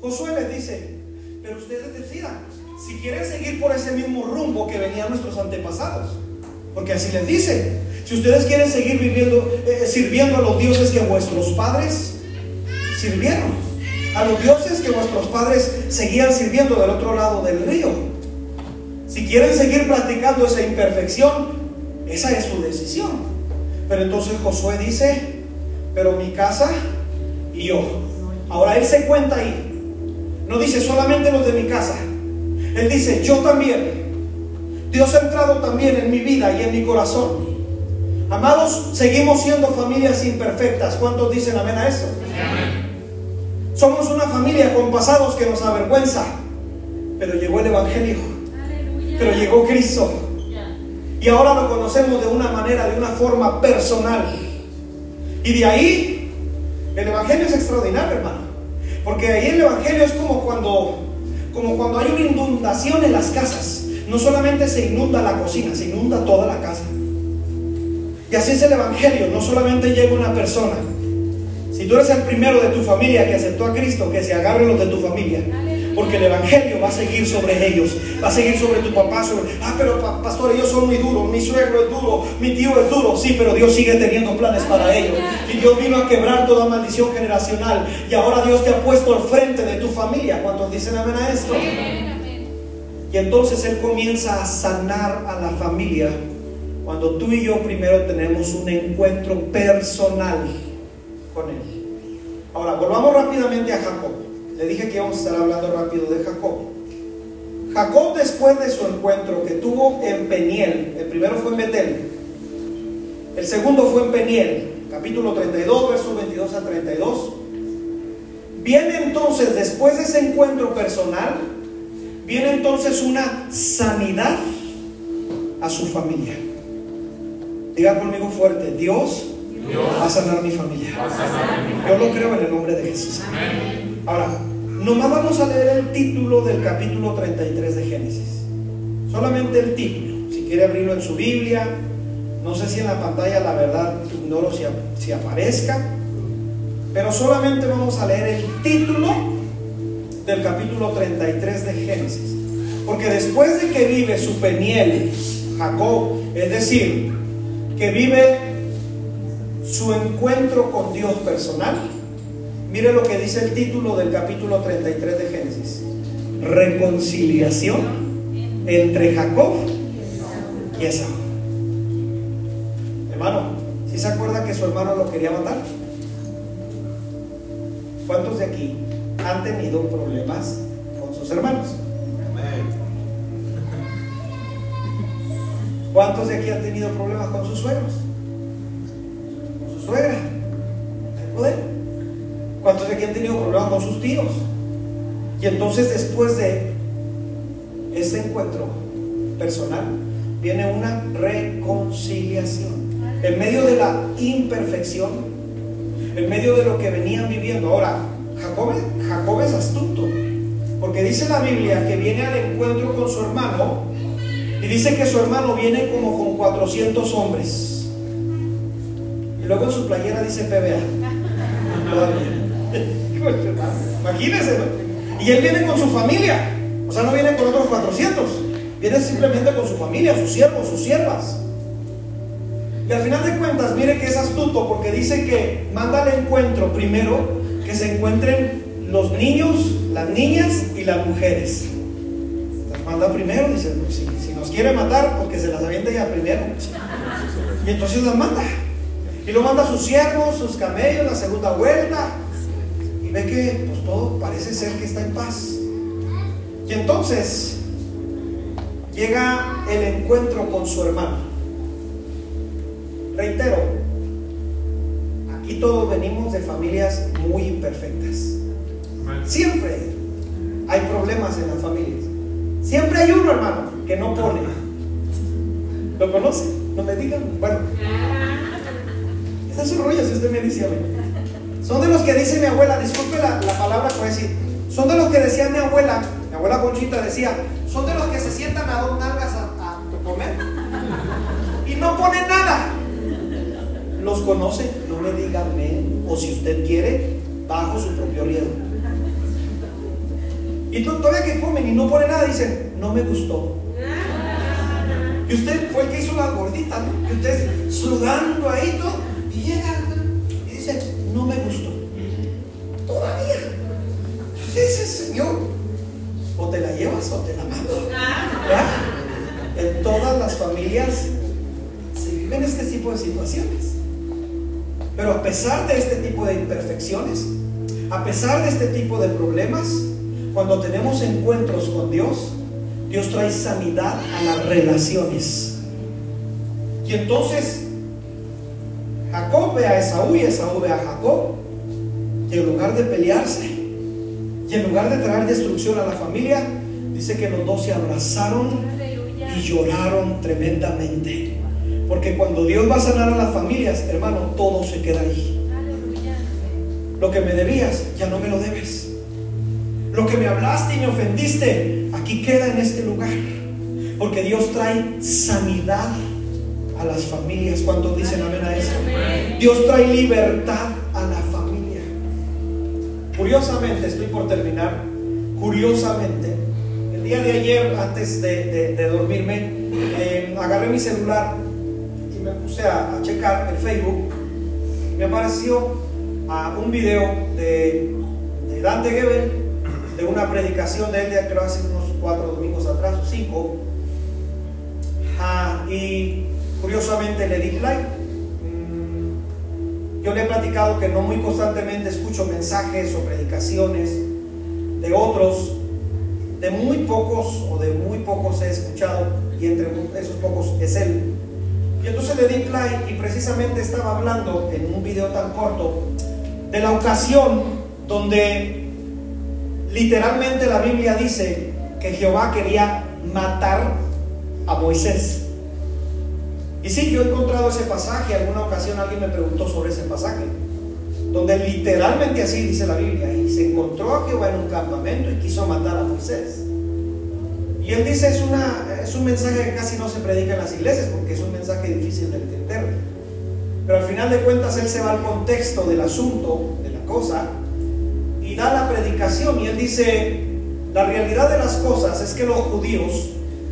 Josué les dice, pero ustedes decidan si quieren seguir por ese mismo rumbo que venían nuestros antepasados. Porque así les dice, si ustedes quieren seguir viviendo, eh, sirviendo a los dioses que vuestros padres sirvieron, a los dioses que vuestros padres seguían sirviendo del otro lado del río, si quieren seguir practicando esa imperfección, esa es su decisión. Pero entonces Josué dice, pero mi casa y yo. Ahora él se cuenta ahí. No dice solamente los de mi casa. Él dice, yo también Dios ha entrado también en mi vida y en mi corazón. Amados, seguimos siendo familias imperfectas. ¿Cuántos dicen amén a eso? Somos una familia con pasados que nos avergüenza. Pero llegó el Evangelio. Pero llegó Cristo. Y ahora lo conocemos de una manera, de una forma personal. Y de ahí, el Evangelio es extraordinario, hermano. Porque ahí el Evangelio es como cuando, como cuando hay una inundación en las casas no solamente se inunda la cocina, se inunda toda la casa. Y así es el Evangelio, no solamente llega una persona. Si tú eres el primero de tu familia que aceptó a Cristo, que se agarre los de tu familia. Porque el Evangelio va a seguir sobre ellos, va a seguir sobre tu papá, sobre, ah, pero pastor, ellos son muy duros, mi suegro es duro, mi tío es duro, sí, pero Dios sigue teniendo planes para ellos. Y Dios vino a quebrar toda maldición generacional. Y ahora Dios te ha puesto al frente de tu familia. ¿Cuántos dicen amén a esto? Y entonces Él comienza a sanar a la familia cuando tú y yo primero tenemos un encuentro personal con Él. Ahora, volvamos rápidamente a Jacob. Le dije que íbamos a estar hablando rápido de Jacob. Jacob después de su encuentro que tuvo en Peniel, el primero fue en Betel, el segundo fue en Peniel, capítulo 32, versos 22 a 32. Viene entonces, después de ese encuentro personal, viene entonces una sanidad a su familia. Diga conmigo fuerte, Dios, va a sanar mi familia. Yo lo creo en el nombre de Jesús. Ahora, nomás vamos a leer el título del capítulo 33 de Génesis. Solamente el título. Si quiere abrirlo en su Biblia, no sé si en la pantalla, la verdad, ignoro si, si aparezca. Pero solamente vamos a leer el título del capítulo 33 de Génesis. Porque después de que vive su peniel, Jacob, es decir, que vive su encuentro con Dios personal, Mire lo que dice el título del capítulo 33 de Génesis. Reconciliación entre Jacob y Esaú. Hermano, ¿sí se acuerda que su hermano lo quería matar? ¿Cuántos de aquí han tenido problemas con sus hermanos? ¿Cuántos de aquí han tenido problemas con sus suegros? ¿Con su suegra? ¿Cuántos de aquí han tenido problemas con sus tíos? Y entonces después de ese encuentro personal, viene una reconciliación. En medio de la imperfección, en medio de lo que venían viviendo. Ahora, Jacob, Jacob es astuto, porque dice la Biblia que viene al encuentro con su hermano y dice que su hermano viene como con 400 hombres. Y luego en su playera dice PBA. Imagínense, ¿no? Y él viene con su familia. O sea, no viene con otros 400. Viene simplemente con su familia, sus siervos, sus siervas. Y al final de cuentas, mire que es astuto porque dice que manda al encuentro primero que se encuentren los niños, las niñas y las mujeres. Las manda primero, dice, pues, si, nos quiere matar, porque se las avienta ya primero. Y entonces las manda. Y lo manda a sus siervos, sus camellos, la segunda vuelta, ve que pues, todo parece ser que está en paz. Y entonces llega el encuentro con su hermano. Reitero, aquí todos venimos de familias muy imperfectas. Siempre hay problemas en las familias. Siempre hay uno, hermano, que no pone. ¿Lo conoce? No me digan. Bueno, esa es su rollo si usted me dice a mí. Son de los que dice mi abuela, disculpe la, palabra que voy a decir, son de los que decía mi abuela, mi abuela Conchita decía, son de los que se sientan a dos nalgas a, comer y no ponen nada. Los conoce, no me digan o si usted quiere, bajo su propio riesgo. Y todavía que comen y no ponen nada, dicen, no me gustó. Y usted fue el que hizo la gordita, ¿no? Y usted sudando ahí todo, te la. En todas las familias se viven este tipo de situaciones. Pero a pesar de este tipo de imperfecciones, a pesar de este tipo de problemas, cuando tenemos encuentros con Dios, Dios trae sanidad a las relaciones. Y entonces Jacob ve a Esaú y Esaú ve a Jacob. Y en lugar de pelearse, y en lugar de traer destrucción a la familia, dice que los dos se abrazaron y lloraron tremendamente. Porque cuando Dios va a sanar a las familias, hermano, todo se queda ahí. Lo que me debías, ya no me lo debes. Lo que me hablaste y me ofendiste, aquí queda en este lugar. Porque Dios trae sanidad a las familias. ¿Cuántos dicen amén a eso? Dios trae libertad a la familia. Curiosamente, estoy por terminar. Curiosamente, el día de ayer, antes de, dormirme, eh, agarré mi celular y me puse a, checar el Facebook. Me apareció a un video de, Dante Gebel, de una predicación de él, de creo hace unos cuatro domingos atrás, cinco. Ah, y curiosamente le di like. Mm, yo le he platicado que no muy constantemente escucho mensajes o predicaciones de otros, de muy pocos o de muy pocos he escuchado y entre esos pocos es él. Y entonces le di like y precisamente estaba hablando en un video tan corto de la ocasión donde literalmente la Biblia dice que Jehová quería matar a Moisés. Y sí, yo he encontrado ese pasaje, alguna ocasión alguien me preguntó sobre ese pasaje, donde literalmente así dice la Biblia, y se encontró a Jehová en un campamento y quiso matar a Moisés. Y él dice, es, una, es un mensaje que casi no se predica en las iglesias, porque es un mensaje difícil de entender. Pero al final de cuentas él se va al contexto del asunto, de la cosa, y da la predicación, y él dice, la realidad de las cosas es que los judíos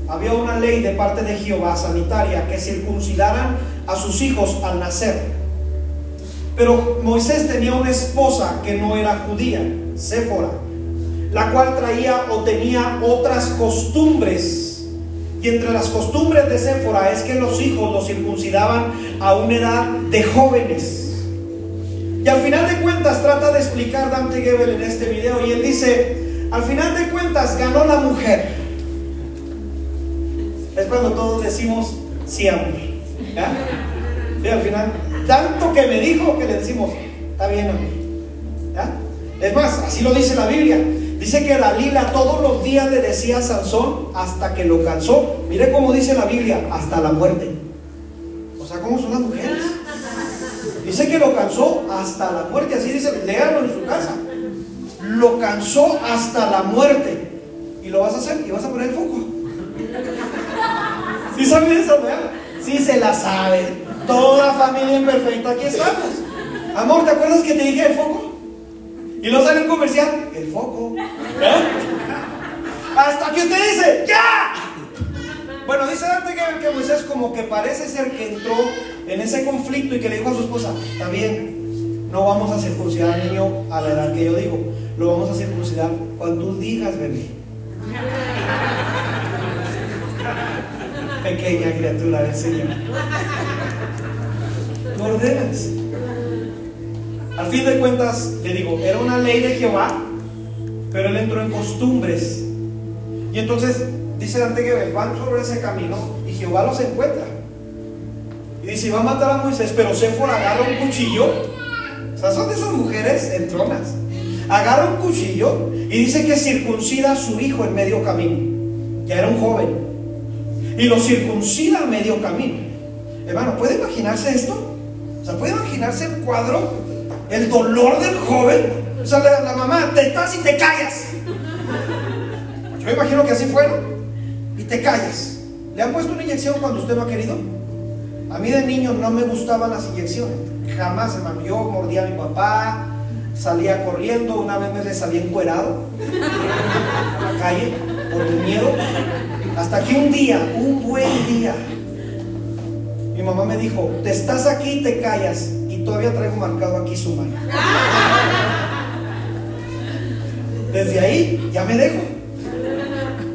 había una ley de parte de Jehová sanitaria que circuncidaran a sus hijos al nacer. Pero Moisés tenía una esposa que no era judía, Séfora, la cual traía o tenía otras costumbres. Y entre las costumbres de Séfora es que los hijos los circuncidaban a una edad de jóvenes. Y al final de cuentas trata de explicar Dante Gebel en este video y él dice, al final de cuentas ganó la mujer es cuando todos decimos sí, amor. ¿Ya? Y al final, tanto que me dijo que le decimos, está bien. ¿Ya? Es más, así lo dice la Biblia. Dice que Dalila todos los días le decía a Sansón hasta que lo cansó. Mire cómo dice la Biblia, hasta la muerte. O sea, ¿cómo son las mujeres? Dice que lo cansó hasta la muerte. Así dice, léalo en su casa. Lo cansó hasta la muerte. Y lo vas a hacer y vas a poner el foco. ¿Sí saben eso, verdad? Sí se la sabe. Toda familia imperfecta, aquí estamos. Amor, ¿te acuerdas que te dije el foco? Y lo sale en comercial, el foco. ¿Eh? Hasta que usted dice, ¡ya! Bueno, dice Dante que, que Moisés como que parece ser que entró en ese conflicto y que le dijo a su esposa, está bien, no vamos a circuncidar al niño a la edad que yo digo, lo vamos a circuncidar cuando tú digas, bebé pequeña criatura del Señor. No ordenas. Al fin de cuentas, le digo, era una ley de Jehová, pero él entró en costumbres. Y entonces dice Dante que van sobre ese camino y Jehová los encuentra. Y dice, va a matar a Moisés, pero Séfora agarra un cuchillo. O sea, son de esas mujeres entronas. Agarra un cuchillo y dice que circuncida a su hijo en medio camino. Ya era un joven y lo circuncida a medio camino. Hermano, ¿puede imaginarse esto? O sea, ¿puede imaginarse el cuadro? El dolor del joven. O sea, la, mamá, te estás y te callas. Yo me imagino que así fueron. Y te callas. ¿Le han puesto una inyección cuando usted no ha querido? A mí de niño no me gustaban las inyecciones. Jamás, hermano. Yo mordía a mi papá, salía corriendo, una vez me le salí encuerado a la calle por mi miedo. Hasta que un día, un buen día, mi mamá me dijo, te estás aquí y te callas. Y todavía traigo marcado aquí su mano. Desde ahí ya me dejo.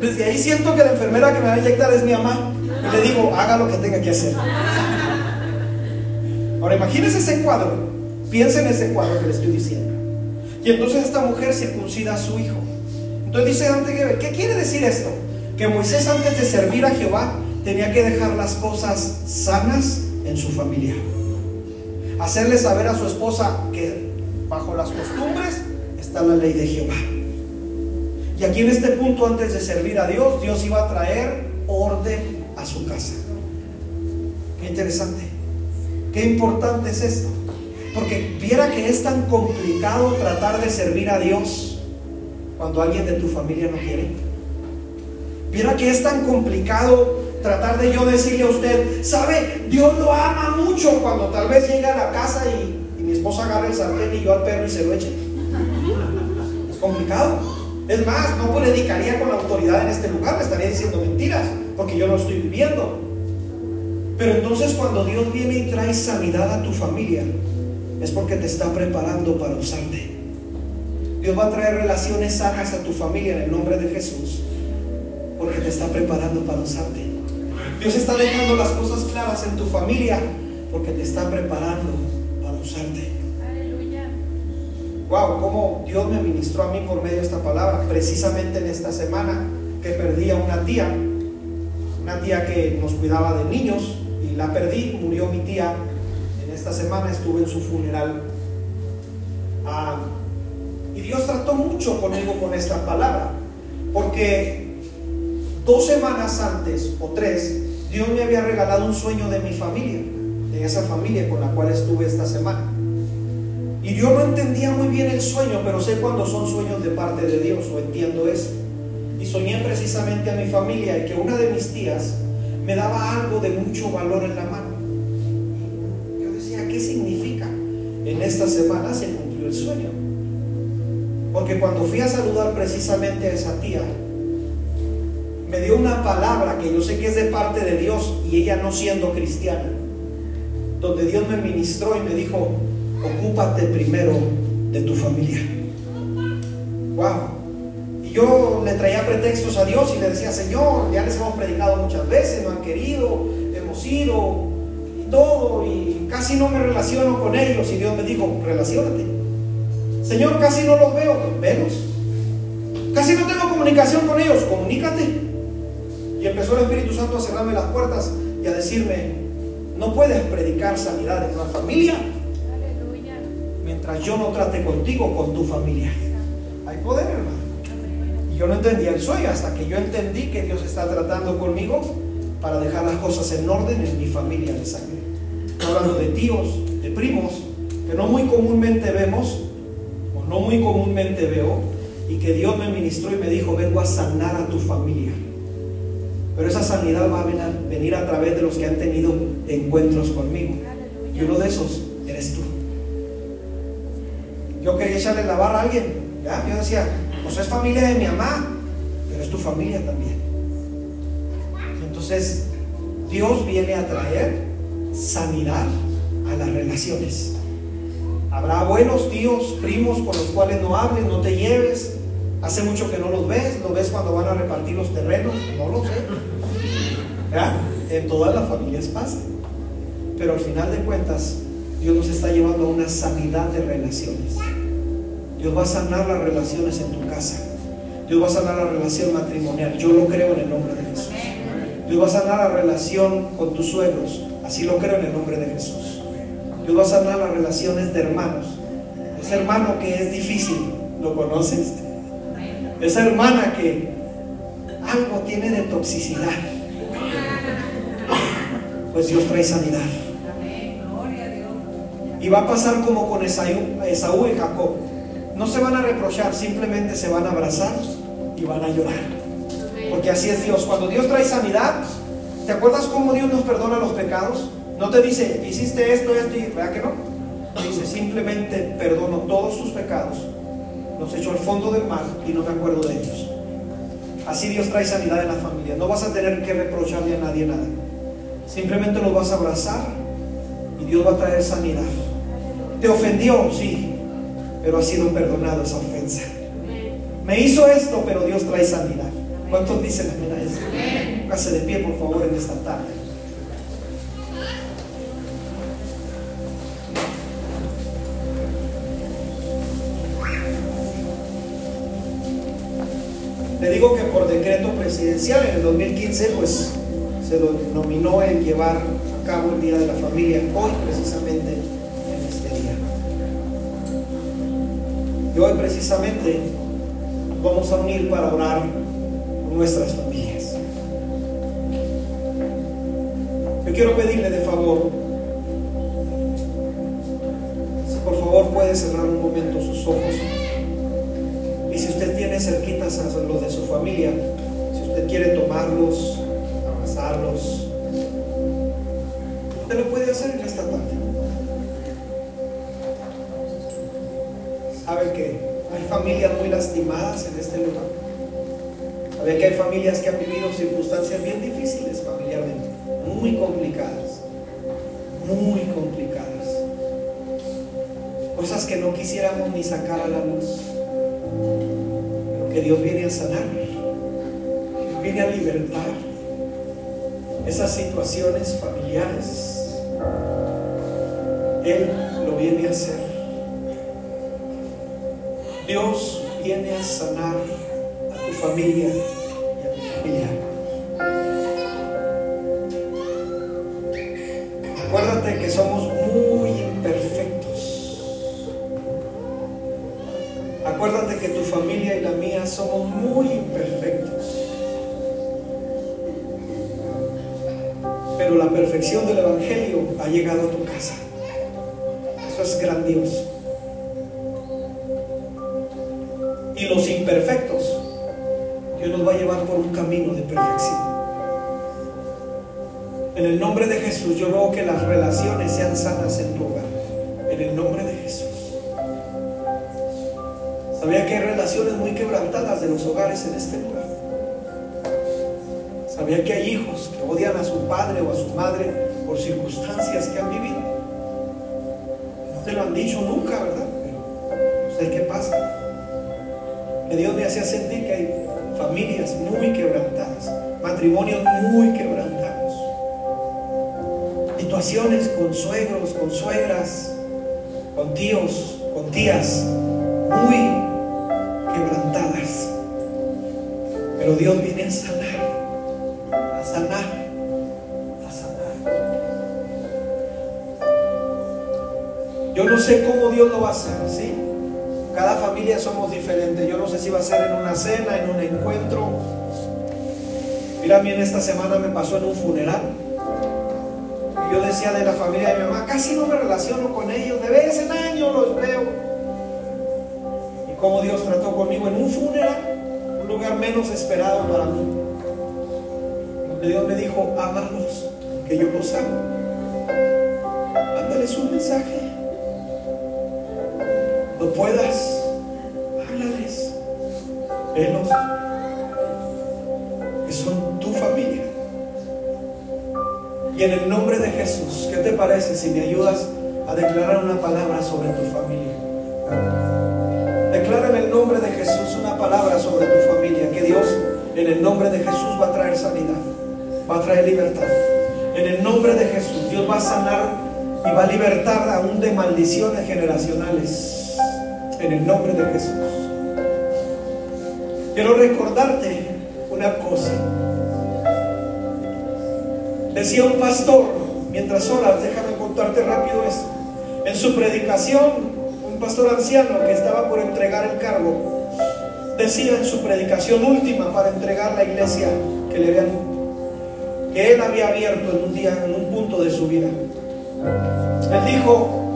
Desde ahí siento que la enfermera que me va a inyectar es mi mamá. Y le digo, haga lo que tenga que hacer. Ahora imagínese ese cuadro. Piensa en ese cuadro que le estoy diciendo. Y entonces esta mujer circuncida a su hijo. Entonces dice Dante ¿qué quiere decir esto? Que Moisés antes de servir a Jehová tenía que dejar las cosas sanas en su familia. Hacerle saber a su esposa que bajo las costumbres está la ley de Jehová. Y aquí en este punto, antes de servir a Dios, Dios iba a traer orden a su casa. Qué interesante. Qué importante es esto. Porque viera que es tan complicado tratar de servir a Dios cuando alguien de tu familia no quiere. Mira que es tan complicado tratar de yo decirle a usted, sabe, Dios lo ama mucho cuando tal vez llega a la casa y, y mi esposa agarra el sartén y yo al perro y se lo eche. Es complicado. Es más, no predicaría con la autoridad en este lugar, me estaría diciendo mentiras, porque yo no estoy viviendo. Pero entonces cuando Dios viene y trae sanidad a tu familia, es porque te está preparando para usarte. Dios va a traer relaciones sanas a tu familia en el nombre de Jesús, porque te está preparando para usarte. Dios está dejando las cosas claras en tu familia, porque te está preparando para usarte. Aleluya. Wow, cómo Dios me ministró a mí por medio de esta palabra, precisamente en esta semana que perdí a una tía, una tía que nos cuidaba de niños y la perdí, murió mi tía esta semana estuve en su funeral. Ah, y Dios trató mucho conmigo con esta palabra, porque dos semanas antes o tres, Dios me había regalado un sueño de mi familia, de esa familia con la cual estuve esta semana. Y yo no entendía muy bien el sueño, pero sé cuando son sueños de parte de Dios, o entiendo eso. Y soñé precisamente a mi familia y que una de mis tías me daba algo de mucho valor en la mano. ¿qué significa? En esta semana se cumplió el sueño. Porque cuando fui a saludar precisamente a esa tía, me dio una palabra que yo sé que es de parte de Dios y ella no siendo cristiana, donde Dios me ministró y me dijo, ocúpate primero de tu familia. Wow. Y yo le traía pretextos a Dios y le decía, Señor, ya les hemos predicado muchas veces, no han querido, hemos ido, todo y casi no me relaciono con ellos. Y Dios me dijo, relacionate. Señor, casi no los veo, velos. Casi no tengo comunicación con ellos, comunícate. Y empezó el Espíritu Santo a cerrarme las puertas y a decirme, no puedes predicar sanidad en una familia mientras yo no trate contigo, con tu familia. Hay poder, hermano. Y yo no entendía el sueño hasta que yo entendí que Dios está tratando conmigo para dejar las cosas en orden en mi familia de sangre. hablando de tíos, de primos, que no muy comúnmente vemos, o no muy comúnmente veo, y que Dios me ministró y me dijo, vengo a sanar a tu familia. Pero esa sanidad va a venir a través de los que han tenido encuentros conmigo. Y uno de esos eres tú. Yo quería echarle la barra a alguien. ¿ya? Yo decía, pues es familia de mi mamá, pero es tu familia también. Entonces, Dios viene a traer sanidad a las relaciones. Habrá buenos tíos, primos con los cuales no hables, no te lleves. Hace mucho que no los ves, lo ves cuando van a repartir los terrenos, no lo sé. En todas las familias pasa. Pero al final de cuentas, Dios nos está llevando a una sanidad de relaciones. Dios va a sanar las relaciones en tu casa. Dios va a sanar la relación matrimonial. Yo lo creo en el nombre de Jesús. Dios va a sanar la relación con tus suegros. Así lo creo en el nombre de Jesús. Dios va a sanar las relaciones de hermanos. Ese hermano que es difícil, ¿lo conoces? Esa hermana que algo tiene de toxicidad. Pues Dios trae sanidad. Y va a pasar como con Esaú y Jacob. No se van a reprochar, simplemente se van a abrazar y van a llorar. Porque así es Dios. Cuando Dios trae sanidad, ¿te acuerdas cómo Dios nos perdona los pecados? No te dice, hiciste esto, esto y ¿verdad que no? Dice, simplemente perdono todos tus pecados. Los echo al fondo del mar y no me acuerdo de ellos. Así Dios trae sanidad en la familia. No vas a tener que reprocharle a nadie nada. Simplemente los vas a abrazar y Dios va a traer sanidad. Te ofendió, sí, pero ha sido perdonado esa ofensa. Me hizo esto, pero Dios trae sanidad. ¿Cuántos dicen amén a eso? De pie, por favor, en esta tarde. Presidencial en el 2015, pues se lo nominó el llevar a cabo el Día de la Familia, hoy precisamente en este día. Y hoy precisamente vamos a unir para orar nuestras familias. Yo quiero pedirle de favor, si por favor puede cerrar un momento sus ojos. Y si usted tiene cerquitas a los de su familia, usted quiere tomarlos, abrazarlos. Usted lo puede hacer en esta tarde. ¿Sabe que hay familias muy lastimadas en este lugar? ¿Sabe que hay familias que han vivido circunstancias bien difíciles familiarmente? Muy complicadas. Muy complicadas. Cosas que no quisiéramos ni sacar a la luz. Pero que Dios viene a sanar. Viene a libertar esas situaciones familiares. Él lo viene a hacer. Dios viene a sanar a tu familia perfección del Evangelio ha llegado a tu casa. Eso es grandioso. y los imperfectos, Dios nos va a llevar por un camino de perfección. En el nombre de Jesús yo veo que las relaciones sean sanas en tu hogar. En el nombre de Jesús. Sabía que hay relaciones muy quebrantadas de los hogares en este lugar. Sabía que hay hijos que odian a su padre o a su madre por circunstancias que han vivido. No te lo han dicho nunca, ¿verdad? Pero sé qué pasa que Dios me hacía sentir que hay familias muy quebrantadas, matrimonios muy quebrantados, situaciones con suegros, con suegras, con tíos, con tías, muy quebrantadas. Pero Dios viene a sanar, sé cómo Dios lo va a hacer, ¿sí? Cada familia somos diferentes. Yo no sé si va a ser en una cena, en un encuentro. Mira, a mí en esta semana me pasó en un funeral. yo decía de la familia de mi mamá, casi no me relaciono con ellos, de vez en año los veo. Y cómo Dios trató conmigo en un funeral, un lugar menos esperado para mí. Donde Dios me dijo, ámalos, que yo los amo. Mándales un mensaje puedas, háblales, velos, que son tu familia. Y en el nombre de Jesús, ¿qué te parece si me ayudas a declarar una palabra sobre tu familia? Declara en el nombre de Jesús una palabra sobre tu familia, que Dios en el nombre de Jesús va a traer sanidad, va a traer libertad. En el nombre de Jesús Dios va a sanar y va a libertar aún de maldiciones generacionales en el nombre de Jesús. Quiero recordarte una cosa. Decía un pastor, mientras oras, déjame contarte rápido esto. En su predicación, un pastor anciano que estaba por entregar el cargo, decía en su predicación última para entregar la iglesia que le habían, que él había abierto en un día, en un punto de su vida. Él dijo,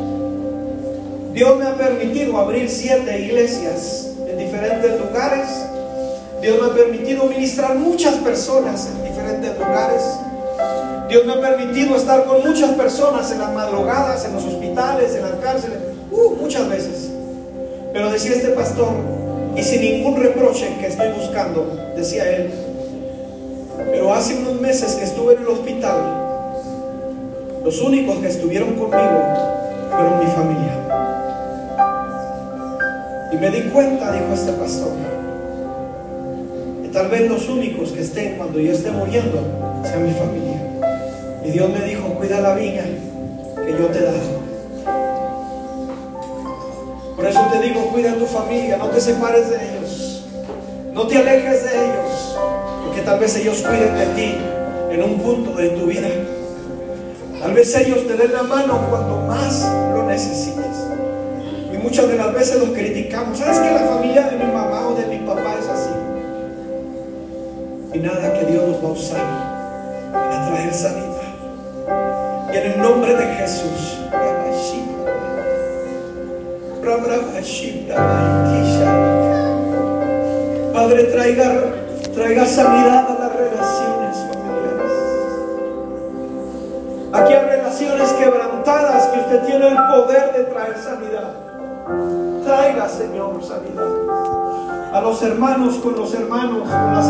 Dios me ha permitido abrir siete iglesias en diferentes lugares. Dios me ha permitido ministrar muchas personas en diferentes lugares. Dios me ha permitido estar con muchas personas en las madrugadas, en los hospitales, en las cárceles, uh, muchas veces. Pero decía este pastor, y sin ningún reproche que estoy buscando, decía él, pero hace unos meses que estuve en el hospital, los únicos que estuvieron conmigo fueron mi familia. Y me di cuenta, dijo este pastor, que tal vez los únicos que estén cuando yo esté muriendo sean mi familia. Y Dios me dijo, cuida la viña que yo te dado. Por eso te digo, cuida a tu familia, no te separes de ellos, no te alejes de ellos, porque tal vez ellos cuiden de ti en un punto de tu vida. Tal vez ellos te den la mano cuando más lo necesites muchas de las veces los criticamos. ¿Sabes que la familia de mi mamá o de mi papá es así? Y nada que Dios nos va a usar para traer sanidad. Y en el nombre de Jesús, Padre, traiga, traiga sanidad a las relaciones familiares. Aquí hay relaciones quebrantadas que usted tiene el poder de traer sanidad. Traiga, Señor, sanidad. A los hermanos con los hermanos, con las hermanas.